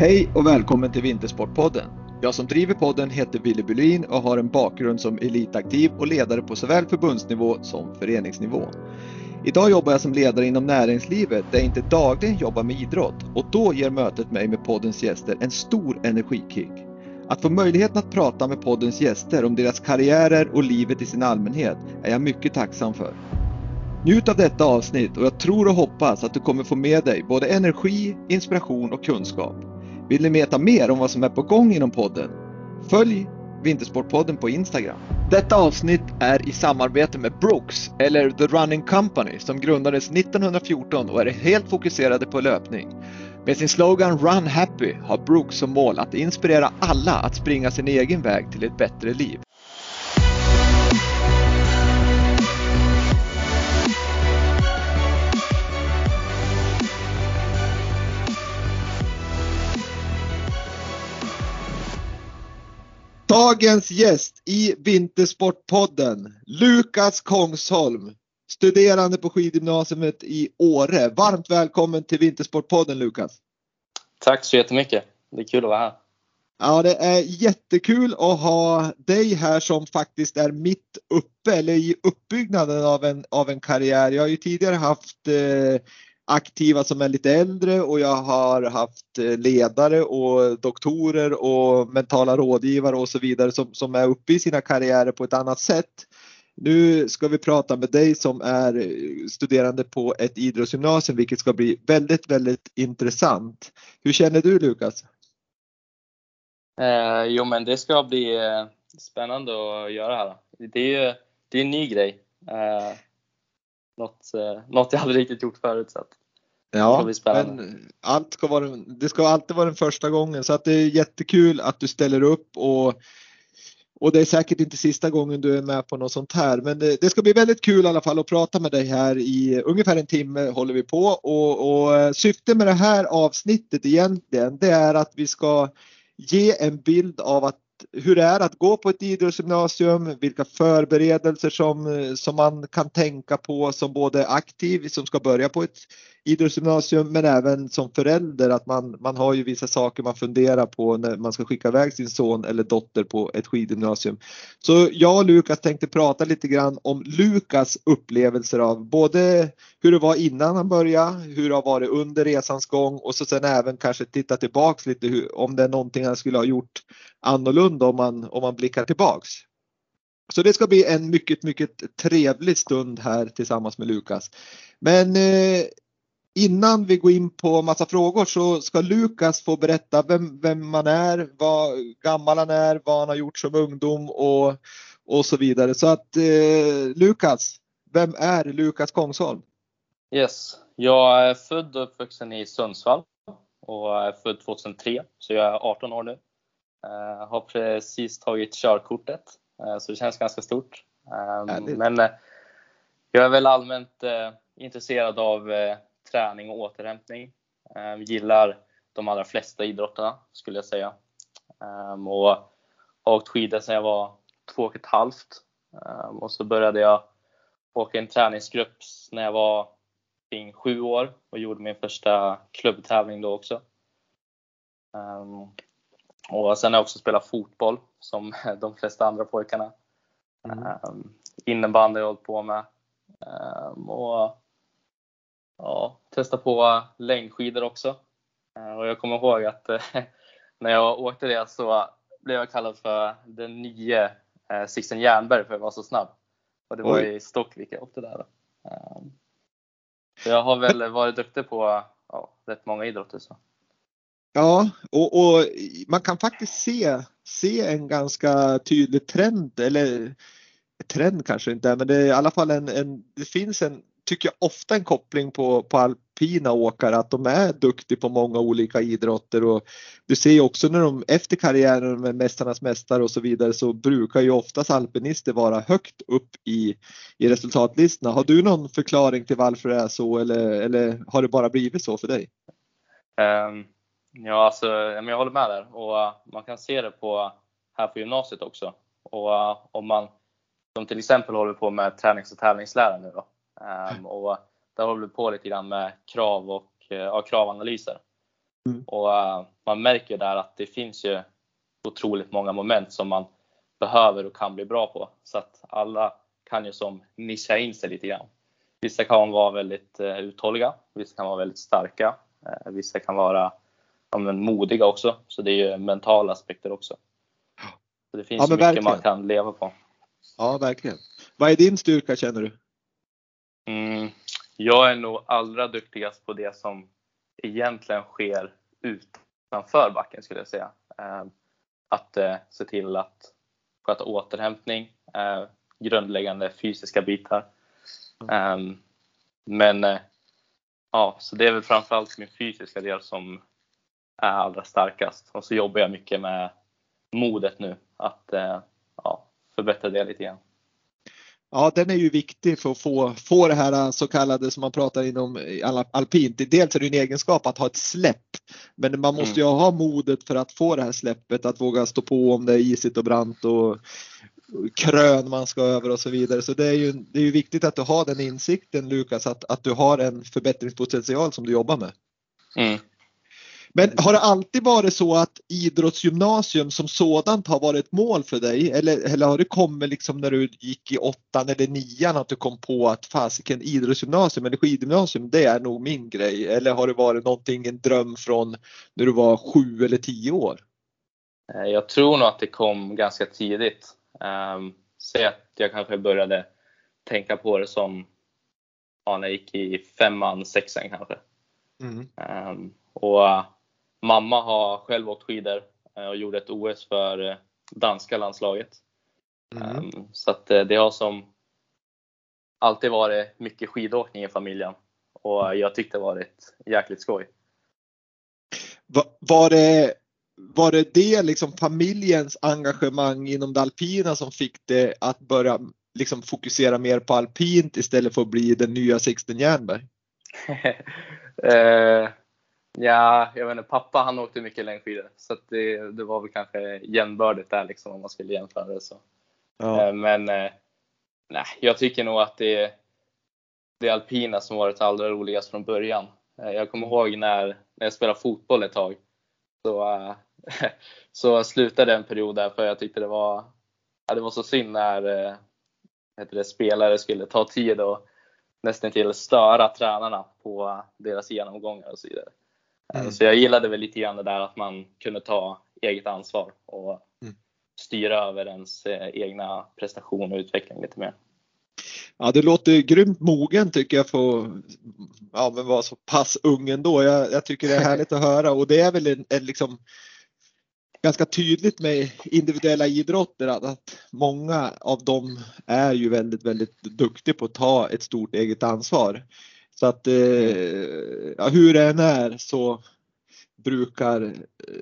Hej och välkommen till Vintersportpodden. Jag som driver podden heter Willy Bylin och har en bakgrund som elitaktiv och ledare på såväl förbundsnivå som föreningsnivå. Idag jobbar jag som ledare inom näringslivet där jag inte dagligen jobbar med idrott och då ger mötet mig med poddens gäster en stor energikick. Att få möjligheten att prata med poddens gäster om deras karriärer och livet i sin allmänhet är jag mycket tacksam för. Njut av detta avsnitt och jag tror och hoppas att du kommer få med dig både energi, inspiration och kunskap. Vill ni veta mer om vad som är på gång inom podden? Följ Vintersportpodden på Instagram. Detta avsnitt är i samarbete med Brooks, eller The Running Company, som grundades 1914 och är helt fokuserade på löpning. Med sin slogan Run Happy har Brooks som mål att inspirera alla att springa sin egen väg till ett bättre liv. Dagens gäst i Vintersportpodden, Lukas Kongsholm, studerande på skidgymnasiet i Åre. Varmt välkommen till Vintersportpodden Lukas! Tack så jättemycket! Det är kul att vara här. Ja, det är jättekul att ha dig här som faktiskt är mitt uppe eller i uppbyggnaden av en, av en karriär. Jag har ju tidigare haft eh, aktiva som är lite äldre och jag har haft eh, ledare och doktorer och mentala rådgivare och så vidare som, som är uppe i sina karriärer på ett annat sätt. Nu ska vi prata med dig som är eh, studerande på ett idrottsgymnasium vilket ska bli väldigt, väldigt intressant. Hur känner du Lukas? Eh, jo men det ska bli eh, spännande att göra här. Det är ju det är en ny grej. Eh, något, eh, något jag aldrig riktigt gjort förut. Så att ja, men allt ska vara, det ska alltid vara den första gången så att det är jättekul att du ställer upp och och det är säkert inte sista gången du är med på något sånt här men det, det ska bli väldigt kul i alla fall att prata med dig här i ungefär en timme håller vi på och, och eh, syftet med det här avsnittet egentligen det är att vi ska ge en bild av att hur det är att gå på ett idrottsgymnasium, vilka förberedelser som, som man kan tänka på som både aktiv som ska börja på ett idrottsgymnasium men även som förälder att man, man har ju vissa saker man funderar på när man ska skicka iväg sin son eller dotter på ett skidgymnasium. Så jag och Lukas tänkte prata lite grann om Lukas upplevelser av både hur det var innan han började, hur det har varit under resans gång och så sen även kanske titta tillbaks lite hur, om det är någonting han skulle ha gjort annorlunda om man, om man blickar tillbaks. Så det ska bli en mycket, mycket trevlig stund här tillsammans med Lukas. Men eh, innan vi går in på massa frågor så ska Lukas få berätta vem, vem man är, vad gammal han är, vad han har gjort som ungdom och, och så vidare. Så att eh, Lukas, vem är Lukas Kongsholm? Yes, jag är född och uppvuxen i Sundsvall och är född 2003 så jag är 18 år nu. Jag eh, har precis tagit körkortet eh, så det känns ganska stort. Härligt. Men eh, jag är väl allmänt intresserad av träning och återhämtning. Um, gillar de allra flesta idrotterna skulle jag säga. Um, och har åkt skidor sedan jag var två och ett halvt. Um, och så började jag åka i en träningsgrupp när jag var kring sju år och gjorde min första klubbtävling då också. Um, och sen har jag också spelat fotboll som de flesta andra pojkarna. Mm. Um, innebandy har jag hållit på med. Um, och ja, testa på längdskidor också. Eh, och jag kommer ihåg att eh, när jag åkte det så blev jag kallad för den nye eh, Sixten Jernberg för att jag var så snabb. Och det var Oj. i Stockvik jag åkte där. Ehm, så jag har väl varit duktig på ja, rätt många idrotter. Så. Ja, och, och, man kan faktiskt se, se en ganska tydlig trend, eller trend kanske inte, men det är i alla fall en, en det finns en tycker jag ofta en koppling på, på alpina åkare att de är duktiga på många olika idrotter och du ser ju också när de efter karriären med Mästarnas mästare och så vidare så brukar ju oftast alpinister vara högt upp i, i resultatlistorna. Har du någon förklaring till varför det är så eller, eller har det bara blivit så för dig? Um, ja, alltså, jag håller med där och uh, man kan se det på här på gymnasiet också. Och uh, om man som till exempel håller på med tränings och tävlingslära nu då, Um, och där håller vi på lite grann med krav och uh, ja, kravanalyser. Mm. Och uh, man märker där att det finns ju otroligt många moment som man behöver och kan bli bra på. Så att alla kan ju som nischa in sig lite grann. Vissa kan vara väldigt uh, uthålliga, vissa kan vara väldigt starka, uh, vissa kan vara ja, men modiga också. Så det är ju mentala aspekter också. Så det finns ja, mycket verkligen. man kan leva på. Ja, verkligen. Vad är din styrka känner du? Mm, jag är nog allra duktigast på det som egentligen sker utanför backen skulle jag säga. Eh, att eh, se till att sköta återhämtning, eh, grundläggande fysiska bitar. Mm. Men ja, så det är väl framförallt min fysiska del som är allra starkast. Och så jobbar jag mycket med modet nu, att ja, förbättra det lite grann. Ja, den är ju viktig för att få, få det här så kallade som man pratar inom alpint. Dels är det en egenskap att ha ett släpp, men man måste ju mm. ha modet för att få det här släppet, att våga stå på om det är isigt och brant och krön man ska över och så vidare. Så det är ju, det är ju viktigt att du har den insikten Lukas, att, att du har en förbättringspotential som du jobbar med. Mm. Men har det alltid varit så att idrottsgymnasium som sådant har varit ett mål för dig? Eller, eller har det kommit liksom när du gick i åttan eller nian att du kom på att fasiken idrottsgymnasium eller skidgymnasium det är nog min grej? Eller har det varit någonting, en dröm från när du var sju eller tio år? Eh, jag tror nog att det kom ganska tidigt. Um, säg att jag kanske började tänka på det som ja, när jag gick i femman, sexan kanske. Mm. Um, och Mamma har själv åkt skidor eh, och gjorde ett OS för eh, danska landslaget. Mm. Ehm, så att eh, det har som alltid varit mycket skidåkning i familjen och jag tyckte det varit jäkligt skoj. Var det, var det det liksom familjens engagemang inom det alpina som fick det att börja liksom fokusera mer på alpint istället för att bli den nya Sixten Jernberg? Ja, jag vet inte, pappa han åkte mycket längdskidor så det, det var väl kanske jämnbördigt där liksom om man skulle jämföra det så. Ja. Eh, men eh, nej, jag tycker nog att det är det alpina som varit allra roligast från början. Eh, jag kommer ihåg när, när jag spelade fotboll ett tag. Så, så slutade en period där för jag tyckte det var, ja, det var så synd när heter det, spelare skulle ta tid och nästan till störa tränarna på deras genomgångar och så vidare. Mm. Så jag gillade väl lite grann det där att man kunde ta eget ansvar och mm. styra över ens eh, egna prestation och utveckling lite mer. Ja, det låter grymt mogen tycker jag för ja, men vara så pass ung ändå. Jag, jag tycker det är härligt att höra och det är väl en, en liksom ganska tydligt med individuella idrotter att, att många av dem är ju väldigt, väldigt duktiga på att ta ett stort eget ansvar. Så att eh, ja, hur det än är så brukar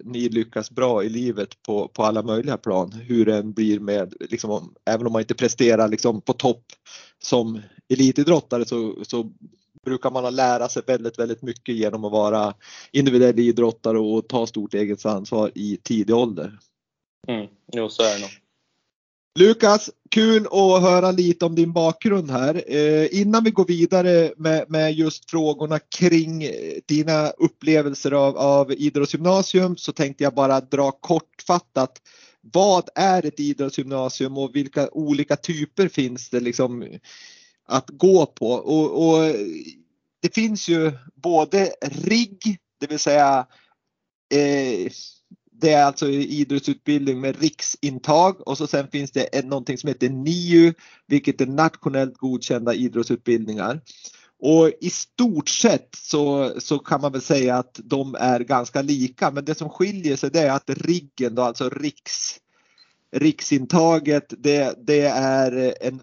ni lyckas bra i livet på, på alla möjliga plan. Hur det än blir med, liksom, även om man inte presterar liksom, på topp som elitidrottare så, så brukar man lära sig väldigt, väldigt mycket genom att vara individuell idrottare och ta stort eget ansvar i tidig ålder. Mm, jo, så är det nog. Lukas, kul att höra lite om din bakgrund här. Eh, innan vi går vidare med, med, just frågorna kring eh, dina upplevelser av, av idrottsgymnasium så tänkte jag bara dra kortfattat. Vad är ett idrottsgymnasium och vilka olika typer finns det liksom att gå på? Och, och det finns ju både RIG, det vill säga eh, det är alltså idrottsutbildning med riksintag och så sen finns det någonting som heter NIU, vilket är nationellt godkända idrottsutbildningar. Och i stort sett så, så kan man väl säga att de är ganska lika, men det som skiljer sig det är att riggen då, alltså riks, riksintaget, det, det är en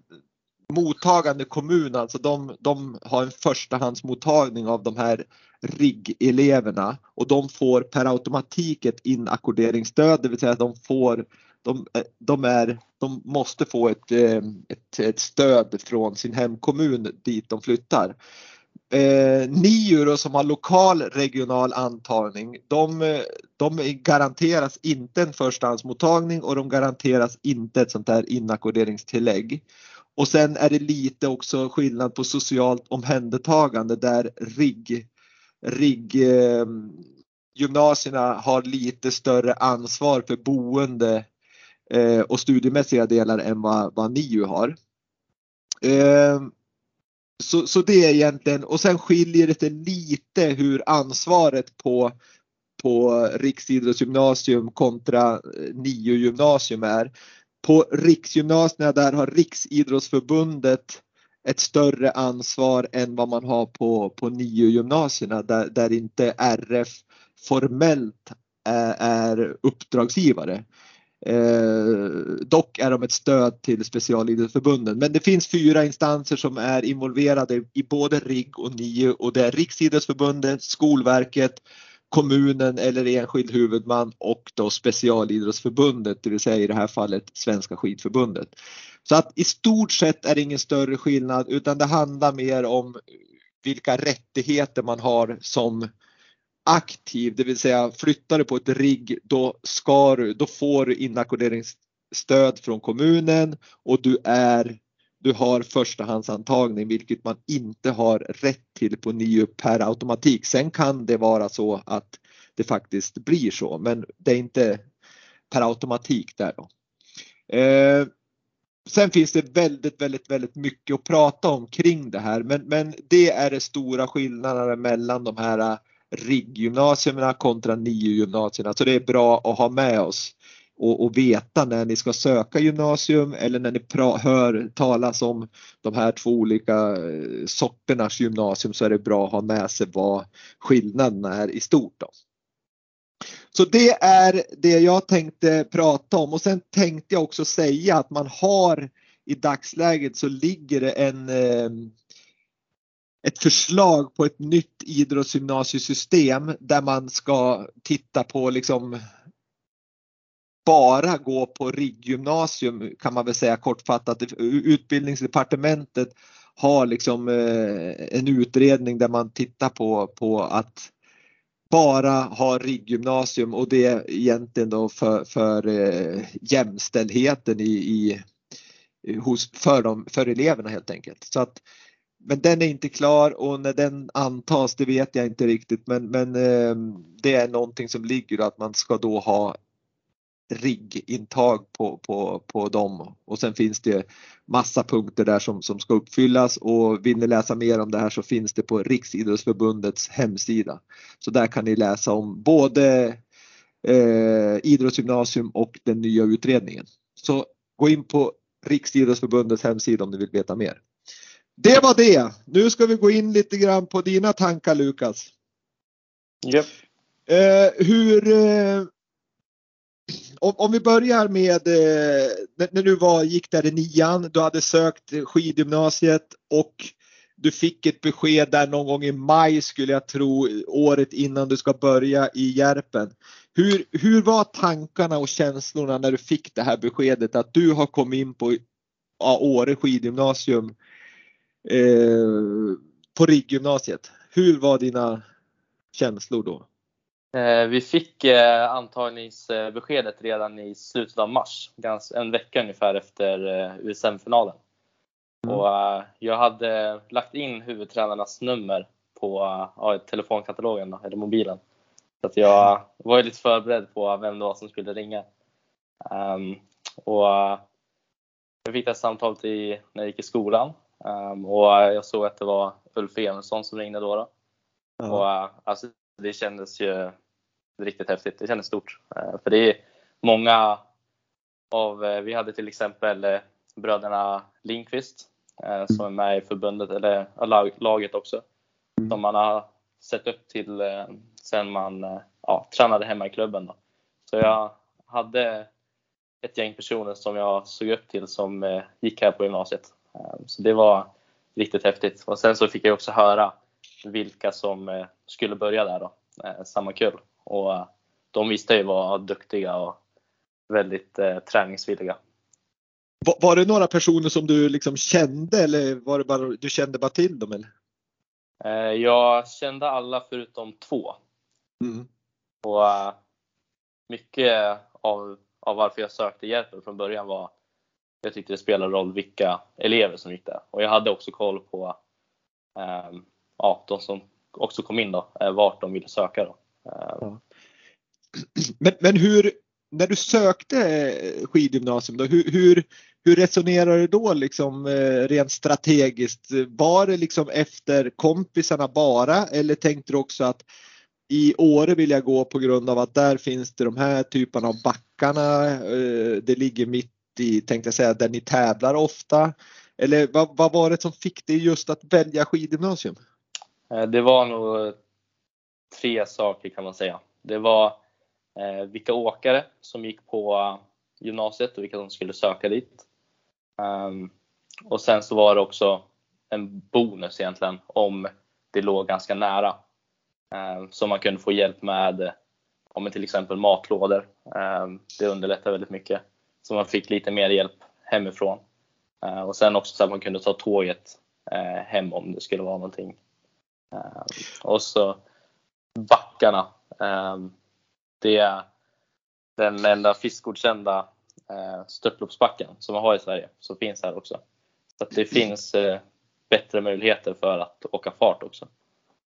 mottagande kommun, alltså de, de har en förstahandsmottagning av de här RIG-eleverna och de får per automatik ett inackorderingsstöd, det vill säga att de får de, eh, de, är, de måste få ett, eh, ett, ett stöd från sin hemkommun dit de flyttar. Eh, NIU då, som har lokal regional antagning, de, de garanteras inte en förstahandsmottagning och de garanteras inte ett sånt där inackorderingstillägg. Och sen är det lite också skillnad på socialt omhändertagande där RIG, RIG eh, gymnasierna har lite större ansvar för boende eh, och studiemässiga delar än vad, vad NIU har. Eh, så, så det är egentligen, och sen skiljer det sig lite hur ansvaret på, på Riksidrottsgymnasium kontra eh, NIU gymnasium är. På riksgymnasierna där har Riksidrottsförbundet ett större ansvar än vad man har på, på NIU-gymnasierna där, där inte RF formellt är, är uppdragsgivare. Eh, dock är de ett stöd till specialidrottsförbunden. Men det finns fyra instanser som är involverade i både RIG och NIU och det är Riksidrottsförbundet, Skolverket, kommunen eller enskild huvudman och då specialidrottsförbundet, det vill säga i det här fallet Svenska skidförbundet. Så att i stort sett är det ingen större skillnad utan det handlar mer om vilka rättigheter man har som aktiv, det vill säga flyttar du på ett rigg då, ska du, då får du inackorderingsstöd från kommunen och du är du har förstahandsantagning vilket man inte har rätt till på NIU per automatik. Sen kan det vara så att det faktiskt blir så men det är inte per automatik där då. Eh, sen finns det väldigt, väldigt, väldigt mycket att prata om kring det här men, men det är det stora skillnaderna mellan de här eh, RIG-gymnasierna kontra NIU-gymnasierna. Så det är bra att ha med oss och, och, veta när ni ska söka gymnasium eller när ni pra, hör talas om de här två olika eh, sorternas gymnasium så är det bra att ha med sig vad skillnaderna är i stort. Då. Så det är det jag tänkte prata om och sen tänkte jag också säga att man har i dagsläget så ligger det en eh, ett förslag på ett nytt idrottsgymnasiesystem där man ska titta på liksom bara gå på RIG-gymnasium kan man väl säga kortfattat. Utbildningsdepartementet har liksom eh, en utredning där man tittar på, på att bara ha RIG-gymnasium och det är egentligen då för, för eh, jämställdheten i, i, hos, för, dem, för eleverna helt enkelt. Så att men den är inte klar och när den antas det vet jag inte riktigt men, men eh, det är någonting som ligger att man ska då ha riggintag på, på, på dem och sen finns det massa punkter där som, som ska uppfyllas och vill ni läsa mer om det här så finns det på Riksidrottsförbundets hemsida. Så där kan ni läsa om både eh, idrottsgymnasium och den nya utredningen. Så gå in på Riksidrottsförbundets hemsida om ni vill veta mer. Det var det. Nu ska vi gå in lite grann på dina tankar Lukas. Yep. Eh, hur eh, om, om, vi börjar med eh, när, du var, gick där i nian, du hade sökt skidgymnasiet och du fick ett besked där någon gång i maj skulle jag tro, året innan du ska börja i Järpen. Hur, hur var tankarna och känslorna när du fick det här beskedet att du har kommit in på ja, Åre skidgymnasium eh, på RIG-gymnasiet. Hur var dina känslor då? Eh, vi fick eh, antagningsbeskedet redan i slutet av mars, en vecka ungefär efter eh, USM-finalen. Mm. Och jag hade lagt in huvudtränarnas nummer på ja, telefonkatalogen, eller mobilen. Så att jag var lite förberedd på vem det var som skulle ringa. Um, och jag fick det samtalet i, när jag gick i skolan Um, och jag såg att det var Ulf Emilsson som ringde då. då. Ja. Och, alltså, det kändes ju riktigt häftigt. Det kändes stort. Uh, för det är många av, uh, vi hade till exempel bröderna Lindqvist som är med i förbundet, eller laget också. Mm. Som man har sett upp till sen man ja, tränade hemma i klubben. Då. Så jag hade ett gäng personer som jag såg upp till som gick här på gymnasiet. Så det var riktigt häftigt. Och sen så fick jag också höra vilka som eh, skulle börja där då, eh, samma kul. Och eh, de visste ju var duktiga och väldigt träningsvilliga. Var det några personer som du liksom kände eller var det bara, du kände bara till dem? Eller? Jag kände alla förutom två. Mm. Och mycket av, av varför jag sökte hjälp från början var jag tyckte det spelade roll vilka elever som gick där. Och jag hade också koll på eh, ja, de som också kom in då, eh, vart de ville söka. Då. Eh, ja. Men, men hur, när du sökte eh, skidgymnasium då, hur, hur, hur resonerar du då liksom rent strategiskt? Var det liksom efter kompisarna bara eller tänkte du också att i Åre vill jag gå på grund av att där finns det de här typerna av backarna. Det ligger mitt i, tänkte jag säga, där ni tävlar ofta. Eller vad, vad var det som fick dig just att välja skidgymnasium? Eh, det var nog tre saker kan man säga. Det var eh, vilka åkare som gick på gymnasiet och vilka som skulle söka dit. Ehm, och sen så var det också en bonus egentligen om det låg ganska nära. Ehm, så man kunde få hjälp med om till exempel matlådor. Ehm, det underlättar väldigt mycket. Så man fick lite mer hjälp hemifrån. Och sen också så att man kunde ta tåget eh, hem om det skulle vara någonting. Uh, och så backarna. Det är den enda fiskgodkända eh, störtloppsbacken som man har i Sverige, som finns här också. Så det finns eh, bättre möjligheter för att åka fart också.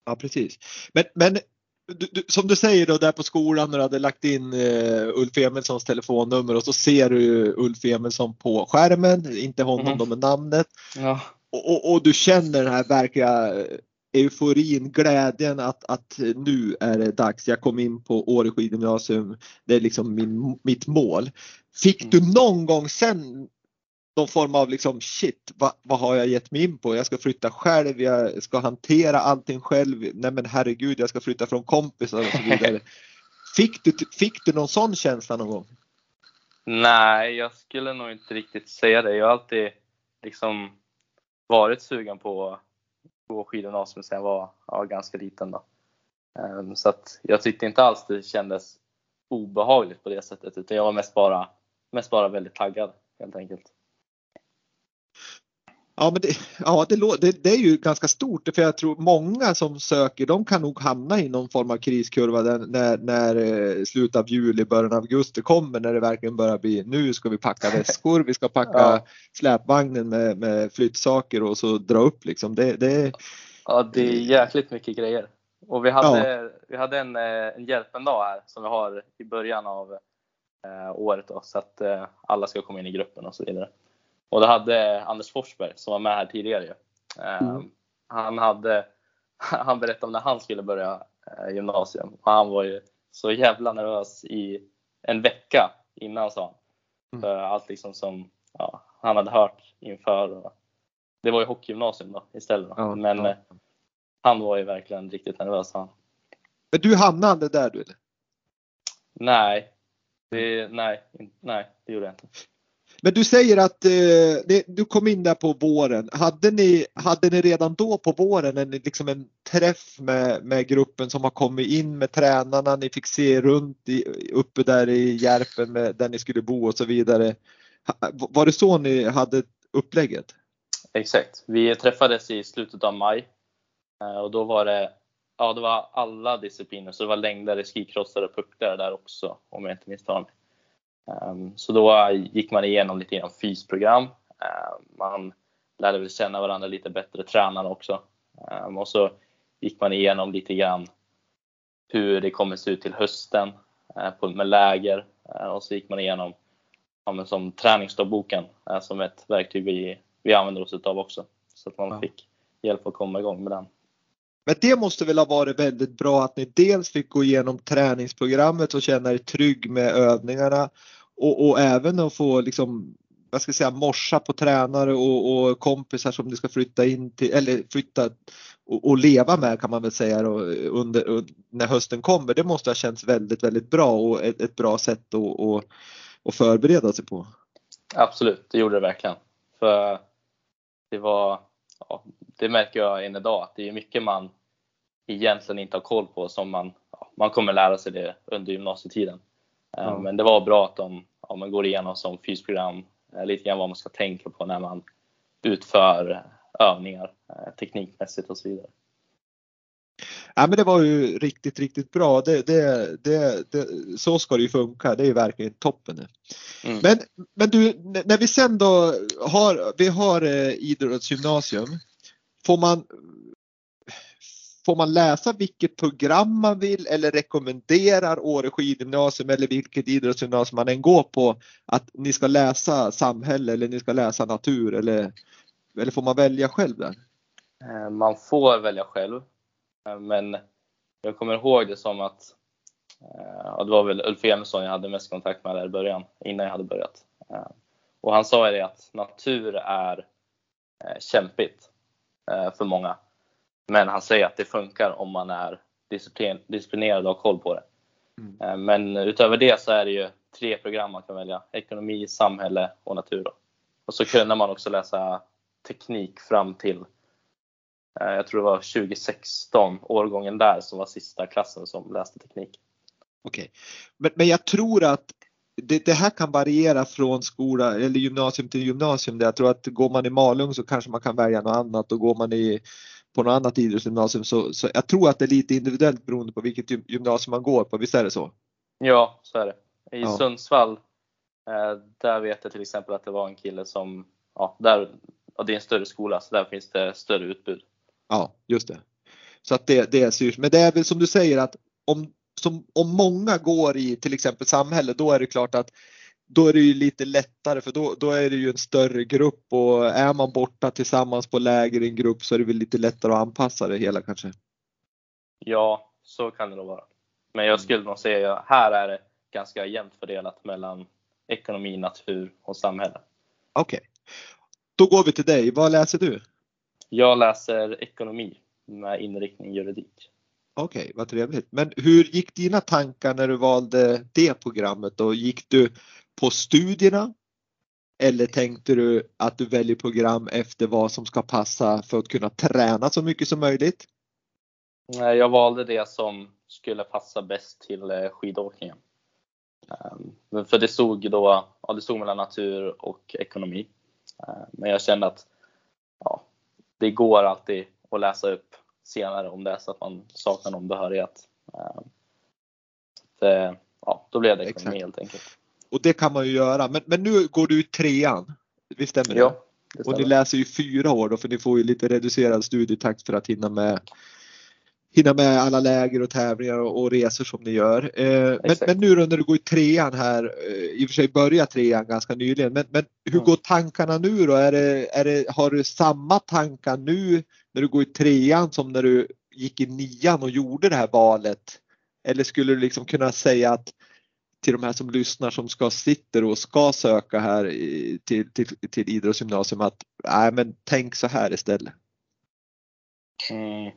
Ja precis. Men, men du, du, som du säger då där på skolan när du hade lagt in uh, Ulf Emilssons telefonnummer och så ser du Ulf Emilsson på skärmen, inte honom mm. då med namnet. Ja. Och, och, och, du känner den här verkliga euforin, glädjen att, att nu är det dags. Jag kom in på Åre skidgymnasium. Det är liksom min, mitt mål. Fick du mm. någon gång sen någon form av liksom shit, vad, vad, har jag gett mig in på? Jag ska flytta själv, jag ska hantera allting själv. Nej men herregud, jag ska flytta från kompisar och så vidare. Fick du, fick du någon sån känsla någon gång? Nej, jag skulle nog inte riktigt säga det. Jag har alltid liksom varit sugen på gå skidgymnasium sen jag var ja, ganska liten. Då. Um, så att jag tyckte inte alls det kändes obehagligt på det sättet utan jag var mest bara, mest bara väldigt taggad helt enkelt. Ja, men det, ja det, det, det, är ju ganska stort för jag tror många som söker de kan nog hamna i någon form av kriskurva när, när eh, slutet av juli, början av augusti kommer när det verkligen börjar bli nu ska vi packa väskor, vi ska packa ja. släpvagnen med, med flyttsaker och så dra upp liksom. Det, det, ja, det är jäkligt mycket grejer. Och vi hade, ja. vi hade en, eh, en hjälpendag här som vi har i början av eh, året då, så att eh, alla ska komma in i gruppen och så vidare. Och då hade Anders Forsberg som var med här tidigare mm. Ehm, han, hade, han berättade om när han skulle börja eh, gymnasium och han var ju så jävla nervös i en vecka innan sa han. Mm. För allt liksom som ja, han hade hört inför. Och, det var ju hockeygymnasium då istället. Då. Ja, Men ja. Eh, han var ju verkligen riktigt nervös han. Men du hamnade där du eller? Nej, det, nej, nej, det gjorde jag inte. Men du säger att eh, du kom in där på våren. Hade ni, hade ni redan då på våren en, liksom en träff med, med gruppen som har kommit in med tränarna? Ni fick se runt i, uppe där i Järpen med, där ni skulle bo och så vidare. Var det så ni hade upplägget? Exakt. Vi träffades i slutet av maj eh, och då var det Ja, det var alla discipliner, så det var längdare, skikrossare och pucklare där också om jag inte misstar mig. Ehm, så då gick man igenom lite grann fysprogram. Ehm, man lärde väl känna varandra lite bättre, tränarna också. Ehm, och så gick man igenom lite grann hur det kommer se ut till hösten eh, med läger. Och så gick man igenom ja, som träningsdagboken eh, som ett verktyg vi, vi använder oss av också. Så att man fick hjälp att komma igång med den. Men det måste väl ha varit väldigt bra att ni dels fick gå igenom träningsprogrammet och känna er trygg med övningarna och, och även att få liksom vad ska jag säga, morsa på tränare och, och, kompisar som du ska flytta in till, eller flytta och, och leva med kan man väl säga då, under, när hösten kommer. Det måste ha känts väldigt, väldigt bra och ett, ett bra sätt att, att, att förbereda sig på. Absolut, det gjorde det verkligen. För det var, ja, det märker jag än idag, att det är mycket man egentligen inte har koll på som man, ja, man kommer lära sig det under gymnasietiden. Mm. Men det var bra att de ja, man går igenom som fysprogram eh, lite grann vad man ska tänka på när man utför övningar eh, teknikmässigt och så vidare. Ja, men det var ju riktigt, riktigt bra. Det, det, det, det så ska det ju funka. Det är verkligen toppen. Mm. Men, men du, när vi sen då har, vi har idrottsgymnasium. Får man, får man läsa vilket program man vill eller rekommenderar Åre skidgymnasium eller vilket idrottsgymnasium man än går på att ni ska läsa samhälle eller ni ska läsa natur eller, eller får man välja själv där? Eh, man får välja själv. Eh, men jag kommer ihåg det som att ja, det var väl Ulf Emilsson jag hade mest kontakt med där i början, innan jag hade börjat. Och han sa det att natur är kämpigt för många. Men han säger att det funkar om man är disciplinerad och har koll på det. Mm. Eh, men utöver det så är det ju tre program man kan välja. Ekonomi, samhälle och natur. Då. Och så kunde man också läsa teknik fram till, eh, jag tror det var 2016, årgången där som var sista klassen som läste teknik. Okej, okay. men, men jag tror att det, det, här kan variera från skola eller gymnasium till gymnasium. Jag tror att går man i Malung så kanske man kan välja något annat och går man i på något annat idrottsgymnasium så, så jag tror att det är lite individuellt beroende på vilket gymnasium man går på. Visst är det så? Ja, så är det. I ja. Sundsvall, eh, där vet jag till exempel att det var en kille som, ja, där, ja, det är en större skola så där finns det större utbud. Ja, just det. Så att det, det styrs. Men det är väl som du säger att om, som, om många går i till exempel samhälle, då är det klart att då är det ju lite lättare för då, då är det ju en större grupp och är man borta tillsammans på läger i en grupp så är det väl lite lättare att anpassa det hela kanske. Ja, så kan det nog vara. Men jag skulle nog säga att här är det ganska jämnt fördelat mellan ekonomi, natur och samhälle. Okej. Okay. Då går vi till dig. Vad läser du? Jag läser ekonomi med inriktning juridik. Okej, okay, vad trevligt. Men hur gick dina tankar när du valde det programmet? Då? Gick du på studierna? Eller tänkte du att du väljer program efter vad som ska passa för att kunna träna så mycket som möjligt? Nej, jag valde det som skulle passa bäst till eh, skidåkningen. Ehm, för det stod då, ja, det stod mellan natur och ekonomi. Ehm, men jag kände att det går alltid att läsa upp senare om det är så att man saknar någon behörighet. Ehm, så, ja, då blev det ekonomi Exakt. helt enkelt. Och det kan man ju göra. Men, men nu går du i trean. Visst stämmer det? Ja, det stämmer. Och ni läser ju fyra år då för ni får ju lite reducerad studietakt för att hinna med hinna med alla läger och tävlingar och, och resor som ni gör. Eh, men, men, nu då när du går i trean här, eh, i och för sig började trean ganska nyligen, men, men hur mm. går tankarna nu då? Är det, är det, har du samma tankar nu när du går i trean som när du gick i nian och gjorde det här valet? Eller skulle du liksom kunna säga att till de här som lyssnar som ska sitter och ska söka här till, till, till idrottsgymnasium att nej men tänk så här istället? Mm.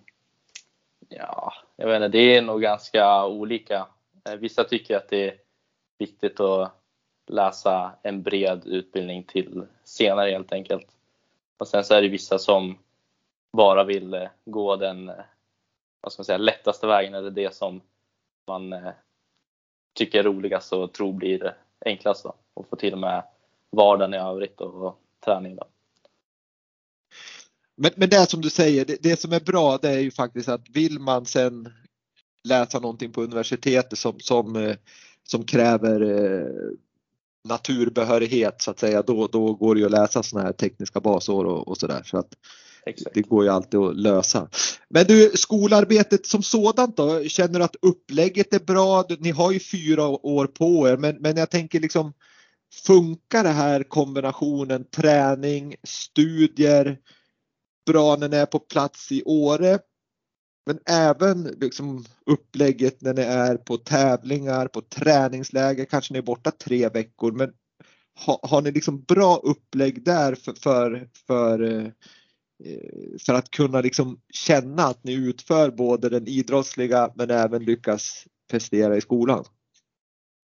Ja, jag vet inte, det är nog ganska olika. Eh, vissa tycker att det är viktigt att läsa en bred utbildning till senare helt enkelt. Och sen så är det vissa som bara vill eh, gå den eh, vad ska man säga, lättaste vägen eller det som man tycker är roligast och tror blir enklast då, och få till med vardagen i övrigt och träning. Då. Men, men det som du säger, det, det, som är bra det är ju faktiskt att vill man sen läsa någonting på universitetet som, som, eh, som kräver eh, naturbehörighet så att säga, då, då går det ju att läsa sådana här tekniska basår och, och sådär. Så att Exakt. Det går ju alltid att lösa. Men du, skolarbetet som sådant då? Känner du att upplägget är bra? Ni har ju fyra år på er, men, men jag tänker liksom Funkar det här kombinationen träning, studier bra när ni är på plats i Åre? Men även liksom upplägget när ni är på tävlingar, på träningsläger, kanske ni är borta tre veckor. Men har, har ni liksom bra upplägg där för, för, för eh, för att kunna liksom känna att ni utför både den idrottsliga men även lyckas prestera i skolan?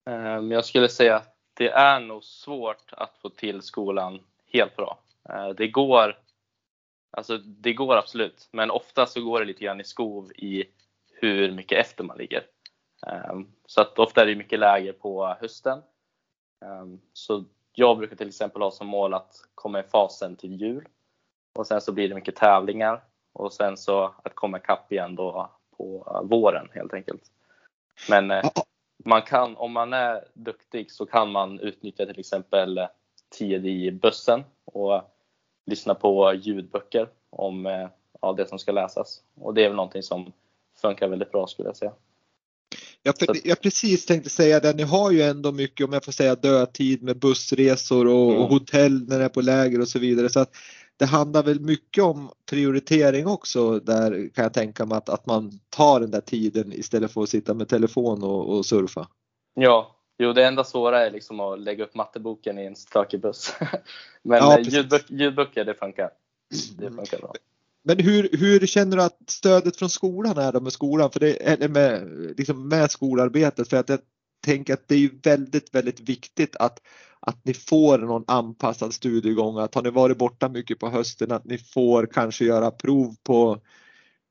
Ehm, jag skulle säga att det är nog svårt att få till skolan helt bra. Ehm, det går, alltså det går absolut, men ofta så går det lite grann i skov i hur mycket efter man ligger. Ehm, så att ofta är det mycket läger på hösten. Ehm, så jag brukar till exempel ha som mål att komma i fasen till jul och sen så blir det mycket tävlingar och sen så att komma ikapp igen då på våren helt enkelt. Men eh, man kan, om man är duktig så kan man utnyttja till exempel tid i bussen och lyssna på ljudböcker om, eh, ja, det som ska läsas. Och det är väl någonting som funkar väldigt bra skulle jag säga. Ja, för jag precis tänkte säga det, ni har ju ändå mycket, om jag får säga dödtid med bussresor och, mm. och hotell när det är på läger och så vidare. Så att det handlar väl mycket om prioritering också där kan jag tänka mig att, att man tar den där tiden istället för att sitta med telefon och, och surfa. Ja, jo det enda svåra är liksom att lägga upp matteboken i en stökig buss. Men ja, ljudböcker, ljudböcker det funkar. Det funkar bra. Men hur, hur känner du att stödet från skolan är då med skolan, för det, eller med, liksom med skolarbetet? För att jag tänker att det är väldigt, väldigt viktigt att, att ni får någon anpassad studiegång. Att har ni varit borta mycket på hösten att ni får kanske göra prov på,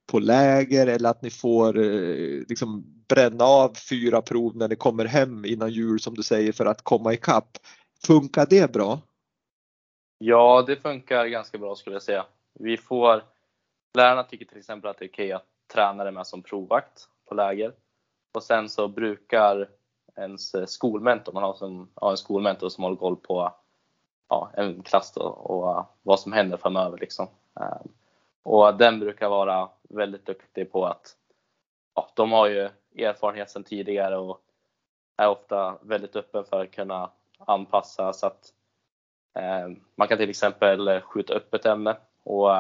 på läger eller att ni får eh, liksom bränna av fyra prov när ni kommer hem innan jul som du säger för att komma ikapp. Funkar det bra? Ja, det funkar ganska bra skulle jag säga. Vi får Lärarna tycker till exempel att det är okej att tränare med som provvakt på läger. Och sen så brukar ens skolmentor, man har som, ja, en skolmentor som håller koll på ja, en klass då, och vad som händer framöver. Liksom. Eh, och den brukar vara väldigt duktig på att, ja, de har ju erfarenhet sedan tidigare och är ofta väldigt öppen för att kunna anpassa så att eh, man kan till exempel skjuta upp ett ämne och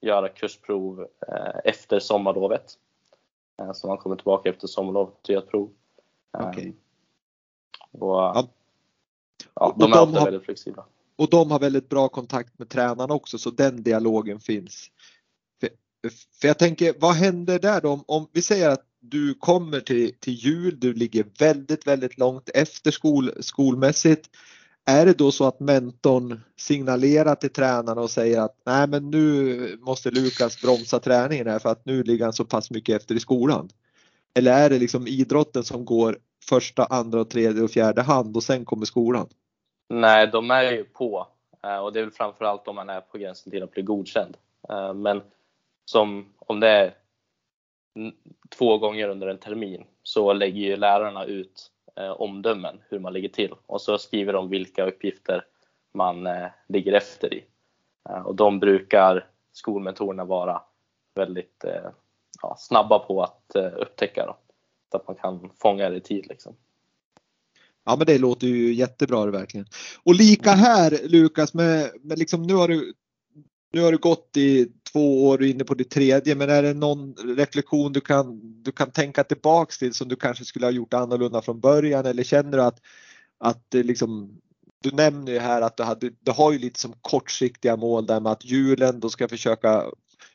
göra kursprov eh, efter sommarlovet. Eh, så man kommer tillbaka efter sommarlovet och gör ett prov. Okay. Och, ja. ja. de är ofta väldigt flexibla. Och de har väldigt bra kontakt med tränarna också så den dialogen finns. För, för jag tänker, vad händer där då? Om, om vi säger att du kommer till, till jul, du ligger väldigt, väldigt långt efter skol, skolmässigt. Är det då så att mentorn signalerar till tränarna och säger att nej men nu måste Lukas bromsa träningen här för att nu ligger han så pass mycket efter i skolan? Eller är det liksom idrotten som går första, andra, tredje och fjärde hand och sen kommer skolan? Nej, de är ju på eh, och det är väl framförallt om man är på gränsen till att bli godkänd. Eh, men som om det är två gånger under en termin så lägger ju lärarna ut eh, omdömen hur man ligger till och så skriver de vilka uppgifter man ligger efter i. Och de brukar skolmentorerna vara väldigt ja, snabba på att upptäcka då, så att man kan fånga det i tid. Liksom. Ja men det låter ju jättebra det verkligen. Och lika här Lukas, med, med liksom, nu, har du, nu har du gått i två år och inne på det tredje, men är det någon reflektion du kan, du kan tänka tillbaks till som du kanske skulle ha gjort annorlunda från början eller känner du att, att liksom, du nämner ju här att du, hade, du har ju lite som kortsiktiga mål där med att julen, då ska jag försöka